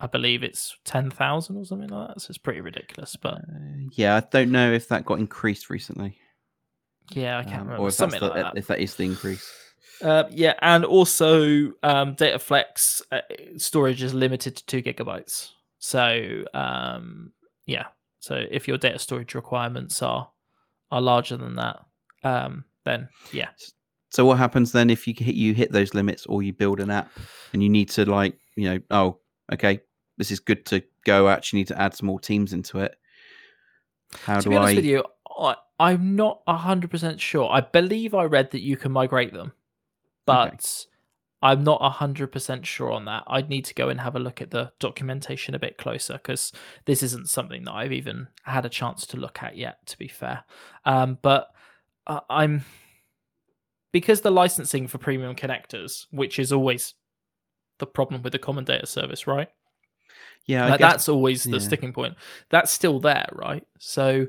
Speaker 1: I believe it's ten thousand or something like that. So it's pretty ridiculous. But uh,
Speaker 2: yeah, I don't know if that got increased recently.
Speaker 1: Yeah, I can't um, remember. Or if something
Speaker 2: the,
Speaker 1: like that.
Speaker 2: If that is the increase.
Speaker 1: Uh, yeah, and also um, DataFlex uh, storage is limited to two gigabytes. So um, yeah, so if your data storage requirements are are larger than that, um, then yeah.
Speaker 2: So what happens then if you hit you hit those limits, or you build an app and you need to like you know oh okay this is good to go. I actually need to add some more teams into it.
Speaker 1: How to do be honest I? With you, I, I'm not hundred percent sure. I believe I read that you can migrate them, but okay. I'm not hundred percent sure on that. I'd need to go and have a look at the documentation a bit closer because this isn't something that I've even had a chance to look at yet. To be fair, um, but uh, I'm because the licensing for premium connectors, which is always the problem with the common data service, right?
Speaker 2: Yeah,
Speaker 1: Like,
Speaker 2: guess-
Speaker 1: that's always the
Speaker 2: yeah.
Speaker 1: sticking point. That's still there, right? So,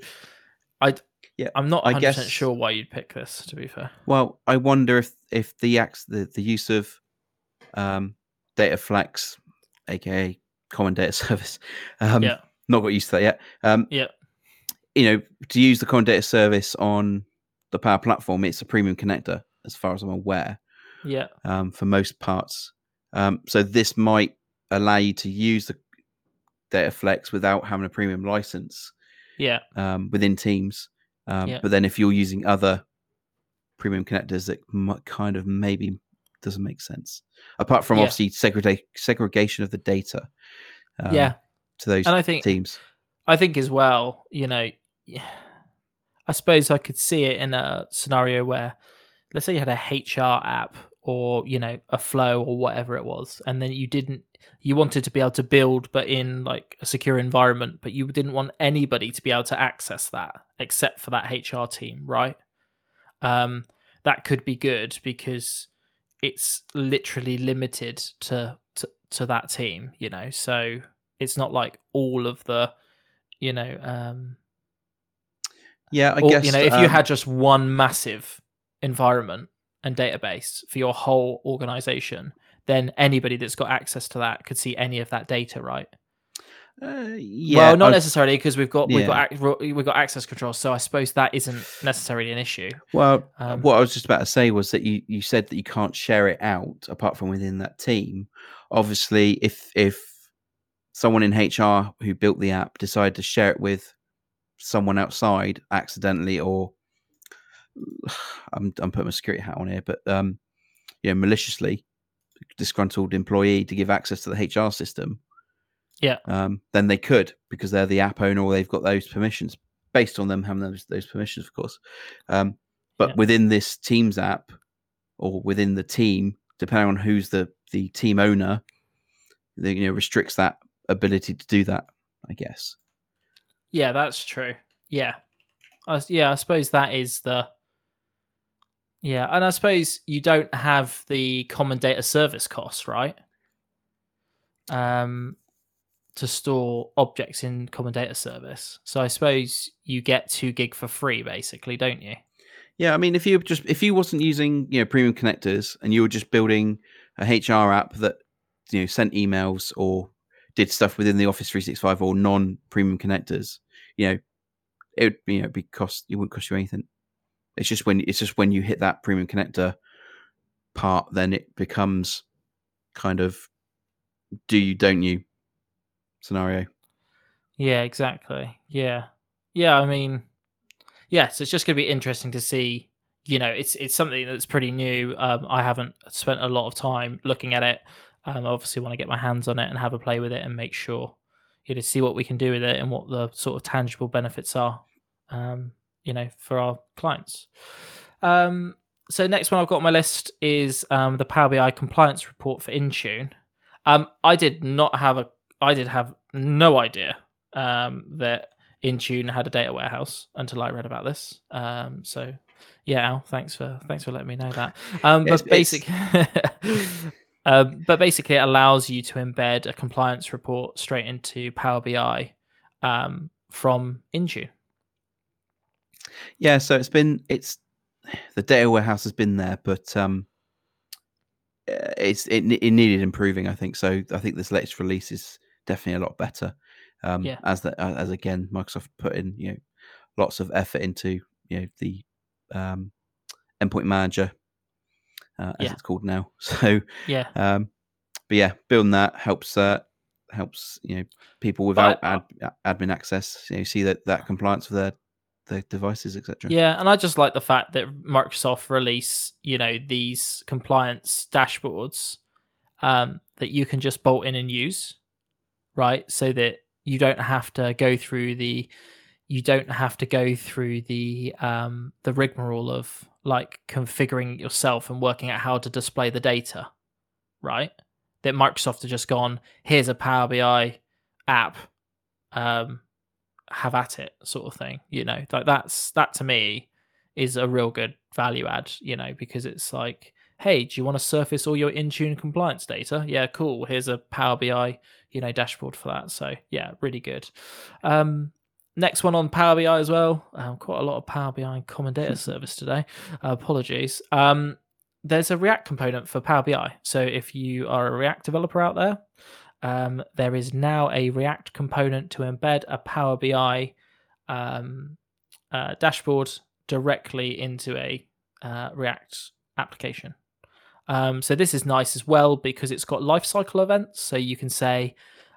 Speaker 1: I
Speaker 2: Yeah,
Speaker 1: I'm not
Speaker 2: I
Speaker 1: 100
Speaker 2: guess-
Speaker 1: sure why you'd pick this. To be fair,
Speaker 2: Well, I wonder if if the ax the, the use of um, data flex, aka common data service, um,
Speaker 1: yeah,
Speaker 2: not got used to that yet. Um,
Speaker 1: yeah,
Speaker 2: you know, to use the common data service on the Power Platform, it's a premium connector, as far as I'm aware,
Speaker 1: yeah,
Speaker 2: um, for most parts. Um, so this might allow you to use the data flex without having a premium license
Speaker 1: yeah,
Speaker 2: um, within Teams. Um,
Speaker 1: Yeah.
Speaker 2: But then if you're using other premium connectors, that might kind of maybe doesn't make sense. Apart from
Speaker 1: Yeah.
Speaker 2: obviously segrega- segregation of the data. um,
Speaker 1: yeah.
Speaker 2: To those
Speaker 1: And I think
Speaker 2: teams.
Speaker 1: I think as well, you know, I suppose I could see it in a scenario where, let's say you had a HR app or you know a flow or whatever it was, and then you didn't, you wanted to be able to build, but in like a secure environment, but you didn't want anybody to be able to access that except for that HR team, right? Um, that could be good because it's literally limited to to, to that team, you know. So it's not like all of the you know um
Speaker 2: Yeah, I
Speaker 1: or,
Speaker 2: guess
Speaker 1: you know if you
Speaker 2: um,
Speaker 1: had just one massive environment and database for your whole organization then anybody that's got access to that could see any of that data right?
Speaker 2: Uh, yeah,
Speaker 1: well not
Speaker 2: I-
Speaker 1: necessarily because we've got we've got we've got access control so i suppose that isn't necessarily an issue.
Speaker 2: Well,
Speaker 1: Um,
Speaker 2: what I was just about to say was that you, you said that you can't share it out apart from within that team. Obviously, if if someone in HR who built the app decided to share it with someone outside accidentally, or I'm I'm putting my security hat on here, but um, you know, maliciously disgruntled employee to give access to the HR system,
Speaker 1: Yeah.
Speaker 2: um, then they could because they're the app owner or they've got those permissions based on them having those those permissions, of course. Um, but
Speaker 1: Yeah.
Speaker 2: within this Teams app or within the team, depending on who's the the team owner, they, you know, restricts that ability to do that. I guess.
Speaker 1: yeah that's true yeah I, yeah i suppose that is the yeah and i suppose you don't have the common data service costs right? Um to store objects in common data service. So i suppose you get 2 gig for free basically don't you?
Speaker 2: Yeah, I mean, if you just if you wasn't using you know premium connectors and you were just building a HR app that you know sent emails or did stuff within the Office 365 or non-premium connectors, you know, it would you know be cost it wouldn't cost you anything. It's just when it's just when you hit that premium connector part, then it becomes kind of do you don't you scenario.
Speaker 1: Yeah, exactly. Yeah. Yeah, I mean yes, it's just going to be interesting to see, you know, it's it's something that's pretty new. Um I haven't spent a lot of time looking at it. Um I obviously want to get my hands on it and have a play with it and make sure you know to see what we can do with it and what the sort of tangible benefits are um you know for our clients. Um so next one I've got on my list is um the Power BI compliance report for Intune. Um I did not have a I did have no idea um, that Intune had a data warehouse until I read about this. Um, so yeah, Al, thanks for thanks for letting me know that. Um, but basic, um, but basically, it allows you to embed a compliance report straight into Power BI um, from Intune.
Speaker 2: Yeah, so it's been it's the data warehouse has been there, but um, uh, it's it, it needed improving. I think so. I think this latest release is definitely a lot better. Um,
Speaker 1: Yeah.
Speaker 2: as that as again, Microsoft put in you know lots of effort into you know the um, endpoint manager uh, as
Speaker 1: Yeah.
Speaker 2: it's called now. So
Speaker 1: Yeah,
Speaker 2: um, but yeah, building that helps uh, helps you know people without ad, admin access you know see that that compliance with their their devices etc.
Speaker 1: Yeah, and I just like the fact that Microsoft release, you know, these compliance dashboards um, that you can just bolt in and use, right? So that you don't have to go through the, you don't have to go through the um, the rigmarole of like configuring it yourself and working out how to display the data, right? That Microsoft have just gone, here's a Power BI app, um, have at it, sort of thing. You know, like that's that to me is a real good value add. You know, because it's like, hey, do you want to surface all your Intune compliance data? Yeah, cool. Here's a Power BI, you know, dashboard for that. So yeah, really good. Um, next one on Power BI as well. Um, quite a lot of Power BI and Common Data Service today. Uh, apologies. Um, there's a React component for Power BI. So if you are a React developer out there, um, there is now a React component to embed a Power BI um, uh, dashboard directly into a uh, React application. Um, so this is nice as well because it's got lifecycle events. So you can say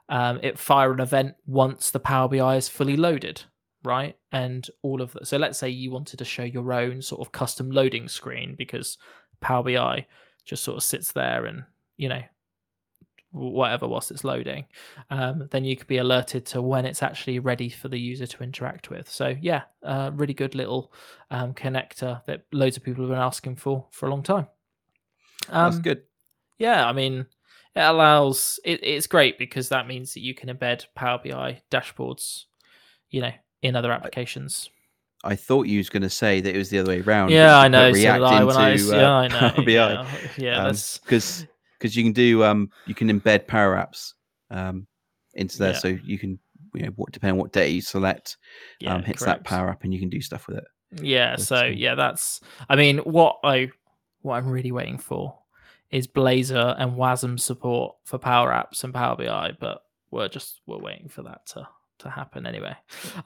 Speaker 1: um, it fire an event once the Power BI is fully loaded, right? And all of that. So let's say you wanted to show your own sort of custom loading screen because Power BI just sort of sits there and you know whatever whilst it's loading, um, then you could be alerted to when it's actually ready for the user to interact with. So yeah, uh, really good little um, connector that loads of people have been asking for for a long time.
Speaker 2: Um, That's good.
Speaker 1: Yeah, I mean, it allows it, it's great because that means that you can embed Power BI dashboards, you know, in other applications.
Speaker 2: I thought you was going to say that it was the other way around.
Speaker 1: Yeah, I know. React so into, I, yeah, I know.
Speaker 2: Power BI.
Speaker 1: Yeah, yeah um,
Speaker 2: because you can do um you can embed Power Apps um into there, yeah. so you can you know what depending on what data you select, yeah, um hits correct. that Power App and you can do stuff with it.
Speaker 1: Yeah, but, so um, yeah, that's I mean what I what I'm really waiting for is Blazor and WASM support for Power Apps and Power BI, but we're just we're waiting for that to to happen anyway.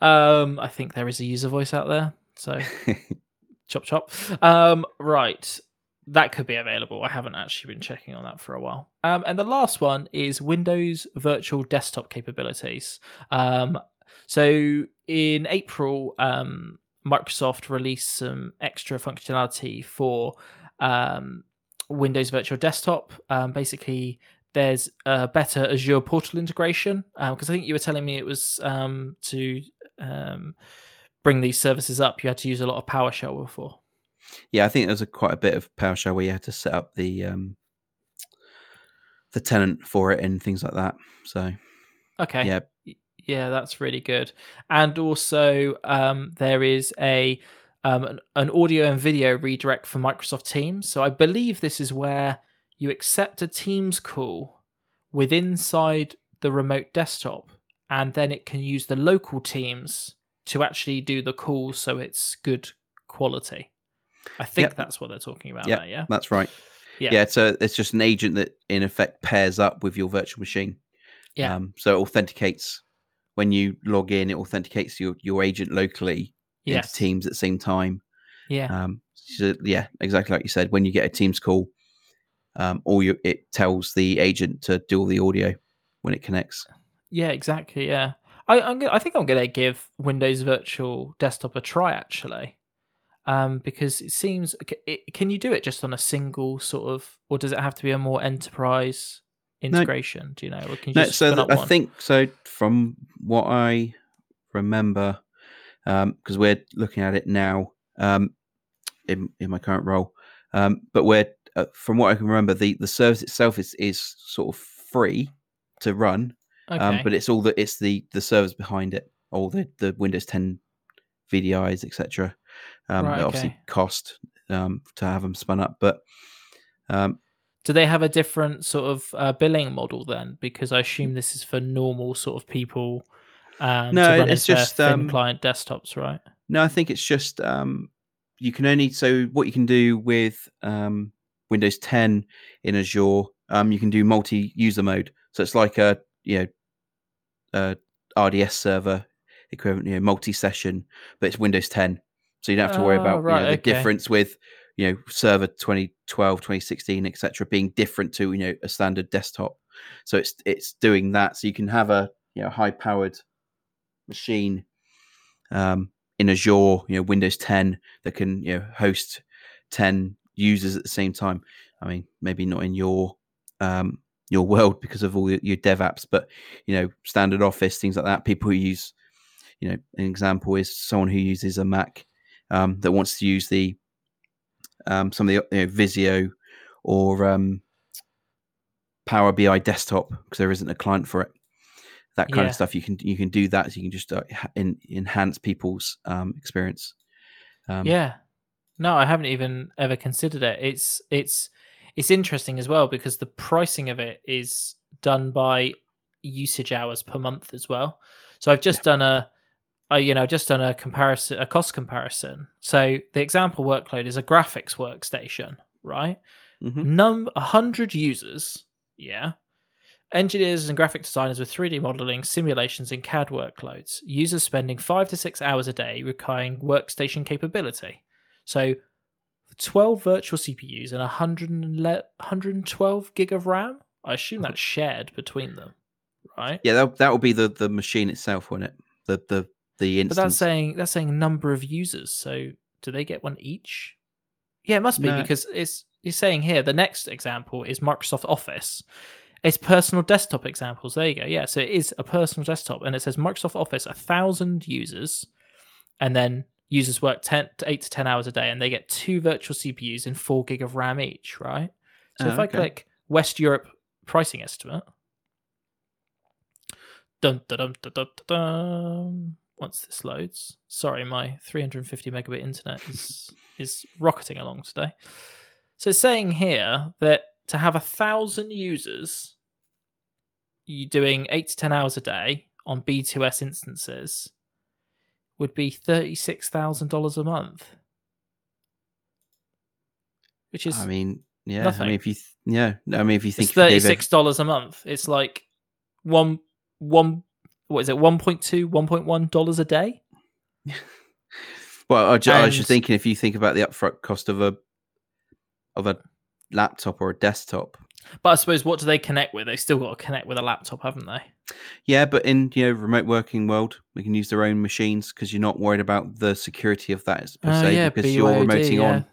Speaker 1: Um, I think there is a user voice out there, so chop chop. Um, right, that could be available. I haven't actually been checking on that for a while. Um, and the last one is Windows Virtual Desktop capabilities. Um, so in April, um, Microsoft released some extra functionality for um, Windows Virtual Desktop. Um, basically, there's a better Azure Portal integration because uh, I think you were telling me it was um, to um, bring these services up. You had to use a lot of PowerShell before.
Speaker 2: Yeah, I think there's a quite a bit of PowerShell where you had to set up the um, the tenant for it and things like that. So,
Speaker 1: okay, yeah, yeah, that's really good. And also, um, there is a um, an audio and video redirect for Microsoft Teams. So I believe this is where you accept a Teams call with inside the remote desktop, and then it can use the local Teams to actually do the call so it's good quality. I think yep. that's what they're talking about. There, yeah,
Speaker 2: that's right. Yeah, yeah. It's a, it's just an agent that in effect pairs up with your virtual machine.
Speaker 1: Yeah. Um,
Speaker 2: so it authenticates when you log in. It authenticates your your agent locally yes. into Teams at the same time.
Speaker 1: Yeah.
Speaker 2: Um, so yeah, exactly like you said. When you get a Teams call, um, all you it tells the agent to do all the audio when it connects.
Speaker 1: Yeah, exactly. Yeah, I I'm gonna, I think I'm going to give Windows Virtual Desktop a try actually, um, because it seems it, can you do it just on a single sort of, or does it have to be a more enterprise integration? No. Do you know? Or can you no,
Speaker 2: so I think so. From what I remember, because um, we're looking at it now um, in in my current role, um, but we're uh, from what I can remember, the the service itself is is sort of free to run, um, okay. but it's all the it's the the servers behind it, all the the Windows 10 VDIs, etc. Um, right, obviously cost um, to have them spun up, but um,
Speaker 1: do they have a different sort of uh, billing model then? Because I assume this is for normal sort of people. Um, no, it's just um, client desktops, right?
Speaker 2: No, I think it's just um, you can only so what you can do with um, Windows 10 in Azure, um, you can do multi-user mode. So it's like a you know a RDS server equivalent, you know, multi-session, but it's Windows 10. So you don't have to worry about right, you know, the okay. difference with you know server 2012 2016 etc being different to you know a standard desktop so it's it's doing that so you can have a you know high powered machine um, in Azure, you know, Windows 10 that can you know host 10 users at the same time. I mean, maybe not in your um, your world because of all your dev apps, but you know, standard Office things like that. People who use, you know, an example is someone who uses a Mac um, that wants to use the um, some of the you know, Visio or um, Power BI desktop because there isn't a client for it. That kind
Speaker 1: Yeah.
Speaker 2: of stuff you can you can do that. So you can just uh, in, enhance people's um, experience. Um,
Speaker 1: yeah. No, I haven't even ever considered it. It's it's it's interesting as well because the pricing of it is done by usage hours per month as well. So I've just done a, a you know just done a comparison a cost comparison. So the example workload is a graphics workstation, right?
Speaker 2: mhm.
Speaker 1: Num a hundred users, yeah. Engineers and graphic designers with 3D modeling, simulations, and CAD workloads. Users spending five to six hours a day requiring workstation capability. So, 12 virtual CPUs and 111 112 gig of RAM. I assume that's shared between them, right?
Speaker 2: Yeah, that that will be the the machine itself, won't it? The the the
Speaker 1: But that's saying that's saying number of users. So do they get one each? Yeah, it must be
Speaker 2: No.
Speaker 1: because it's it's saying here the next example is Microsoft Office. It's personal desktop examples. There you go. Yeah, so it is a personal desktop, and it says Microsoft Office, a thousand users, and then users work ten to eight to ten hours a day, and they get two virtual CPUs and four gig of RAM each. Right. So
Speaker 2: Oh,
Speaker 1: if I
Speaker 2: okay.
Speaker 1: click West Europe pricing estimate, dun dun dun dun dun, dun, dun. Once this loads, sorry, my 350 megabit internet is is rocketing along today. So it's saying here that to have a thousand users, you doing eight to ten hours a day on B2S instances would be thirty six thousand dollars a month, which is
Speaker 2: I mean, yeah. I mean, if you th- yeah, I mean, if you think
Speaker 1: it's
Speaker 2: if you
Speaker 1: thirty six dollars a month. It's like one one what is it 1.2 1.1 dollars a day
Speaker 2: Well, I, ju- I was just thinking if you think about the upfront cost of a of a laptop or a desktop.
Speaker 1: but i suppose what do they connect with they still got to connect with a laptop haven't they
Speaker 2: Yeah, but in you know remote working world, we can use their own machines because you're not worried about the security of that per
Speaker 1: Oh,
Speaker 2: se
Speaker 1: yeah,
Speaker 2: because you're remoting
Speaker 1: yeah.
Speaker 2: on.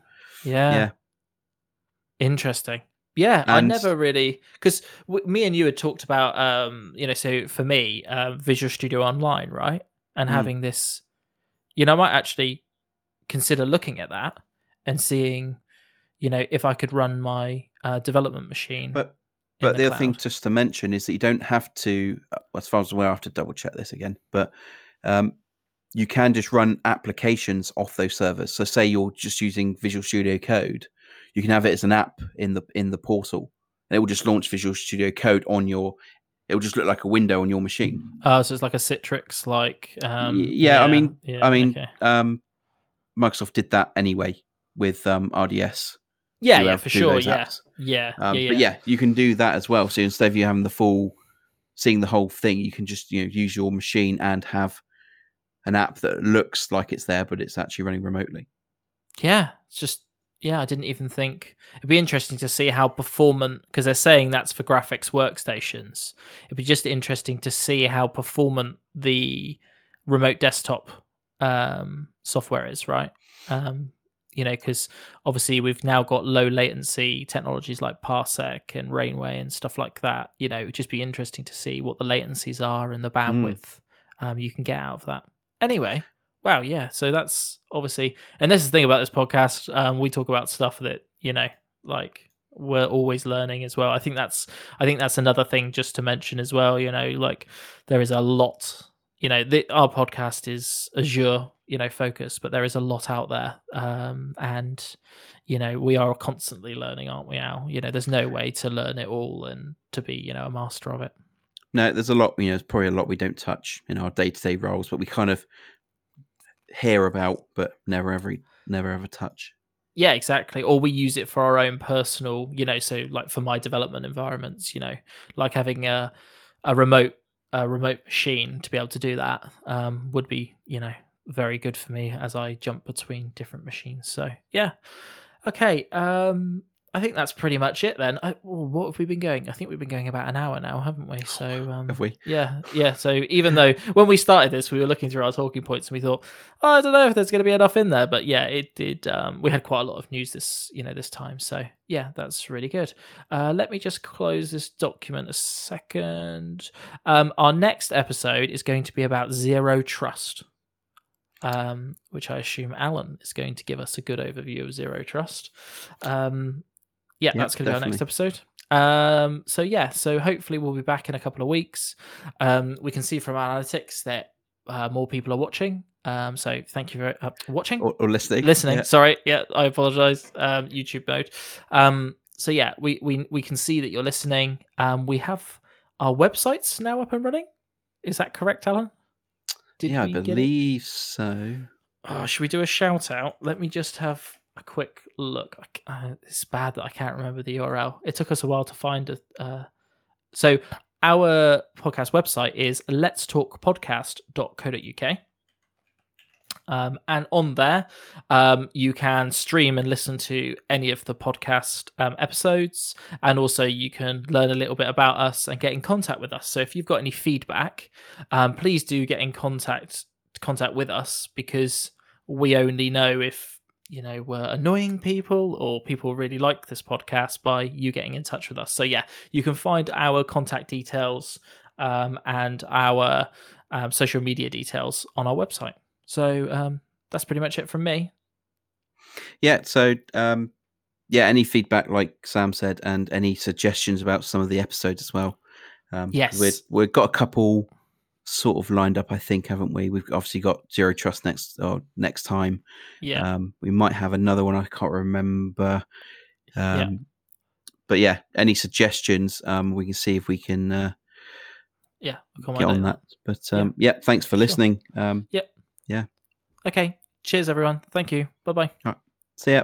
Speaker 1: yeah,
Speaker 2: Yeah.
Speaker 1: interesting yeah i never really because w- me and you had talked about um you know so for me uh, visual studio online right and
Speaker 2: Mm.
Speaker 1: having this you know i might actually consider looking at that and seeing you know if i could run my uh, development machine
Speaker 2: But but the, other thing just to mention is that you don't have to. uh, As far as I'm aware, I have to double check this again. But um, you can just run applications off those servers. So say you're just using Visual Studio Code, you can have it as an app in the in the portal, and it will just launch Visual Studio Code on your. It will just look like a window on your machine.
Speaker 1: Oh, so it's like a Citrix, like um,
Speaker 2: Y- yeah, I mean-
Speaker 1: yeah,
Speaker 2: I mean,
Speaker 1: okay.
Speaker 2: um, Microsoft did that anyway with um, RDS.
Speaker 1: yeah, yeah, for sure, yeah, yeah,
Speaker 2: Um,
Speaker 1: yeah,
Speaker 2: But yeah, you can do that as well. So instead of you having the full, seeing the whole thing, you can just you know use your machine and have an app that looks like it's there, but it's actually running remotely.
Speaker 1: yeah. It's just yeah, I didn't even think it'd be interesting to see how performant because they're saying that's for graphics workstations. It'd be just interesting to see how performant the remote desktop um, software is, right? Um, you know, because obviously we've now got low latency technologies like Parsec and Rainway and stuff like that. You know, it would just be interesting to see what the latencies are and the bandwidth um, you can get out of that. Anyway, wow, yeah. So that's obviously, and this is the thing about this podcast. Um, we talk about stuff that you know, like we're always learning as well. I think that's, I think that's another thing just to mention as well. You know, like there is a lot. You know, the, our podcast is Azure, you know, focused, but there is a lot out there, um, and you know, we are constantly learning, aren't we? Al? You know, there's no way to learn it all and to be, you know, a master of it.
Speaker 2: No, there's a lot. You know, there's probably a lot we don't touch in our day to day roles, but we kind of hear about, but never ever, never ever touch.
Speaker 1: Yeah, exactly. Or we use it for our own personal, you know, so like for my development environments, you know, like having a a remote a remote machine to be able to do that um, would be, you know, very good for me as I jump between different machines. So yeah, okay. Um, I think that's pretty much it then. I, well, what have we been going? I think we've been going about an hour now, haven't we? So um,
Speaker 2: Have we?
Speaker 1: yeah, yeah. So even though when we started this, we were looking through our talking points and we thought, oh, I don't know if there's going to be enough in there, but yeah, it did. Um, we had quite a lot of news this, you know, this time. So yeah, that's really good. Uh, let me just close this document a second. Um, our next episode is going to be about zero trust. Um, which I assume Alan is going to give us a good overview of zero trust. Um, yeah,
Speaker 2: Yeah,
Speaker 1: that's going to be our next episode. Um, so yeah, so hopefully we'll be back in a couple of weeks. Um, we can see from analytics that uh, more people are watching. Um, so thank you for uh, watching
Speaker 2: or, or listening.
Speaker 1: listening.
Speaker 2: Yeah.
Speaker 1: Sorry, yeah, I apologize. Um, YouTube mode. Um, so yeah, we we we can see that you're listening. Um, we have our websites now up and running. Is that correct, Alan? Did
Speaker 2: yeah, I
Speaker 1: we get it?
Speaker 2: believe so.
Speaker 1: Oh, should we do a shout out? Let me just have a quick look. Uh, it's bad that I can't remember the URL. It took us a while to find it. Uh, so our podcast website is let's talk podcast.co.uk. Um, and on there, um, you can stream and listen to any of the podcast um, episodes. And also, you can learn a little bit about us and get in contact with us. So, if you've got any feedback, um, please do get in contact contact with us because we only know if you know we're annoying people or people really like this podcast by you getting in touch with us. So yeah, you can find our contact details um, and our um, social media details on our website. So um, that's pretty much it from me.
Speaker 2: Yeah. So, um, yeah, any feedback, like Sam said, and any suggestions about some of the episodes as well. Um,
Speaker 1: Yes.
Speaker 2: we've got a couple sort of lined up, I think, haven't we? We've obviously got Zero Trust next or next time.
Speaker 1: Yeah,
Speaker 2: Um, we might have another one. I can't remember. Um,
Speaker 1: Yeah.
Speaker 2: But yeah, any suggestions? Um, we can see if we can uh,
Speaker 1: yeah. I'll
Speaker 2: get
Speaker 1: comment
Speaker 2: on that. But
Speaker 1: Yeah.
Speaker 2: um, yeah, thanks for
Speaker 1: Sure.
Speaker 2: listening. Um, yeah. Yeah.
Speaker 1: Okay. Cheers, everyone. Thank you. Bye bye.
Speaker 2: see ya.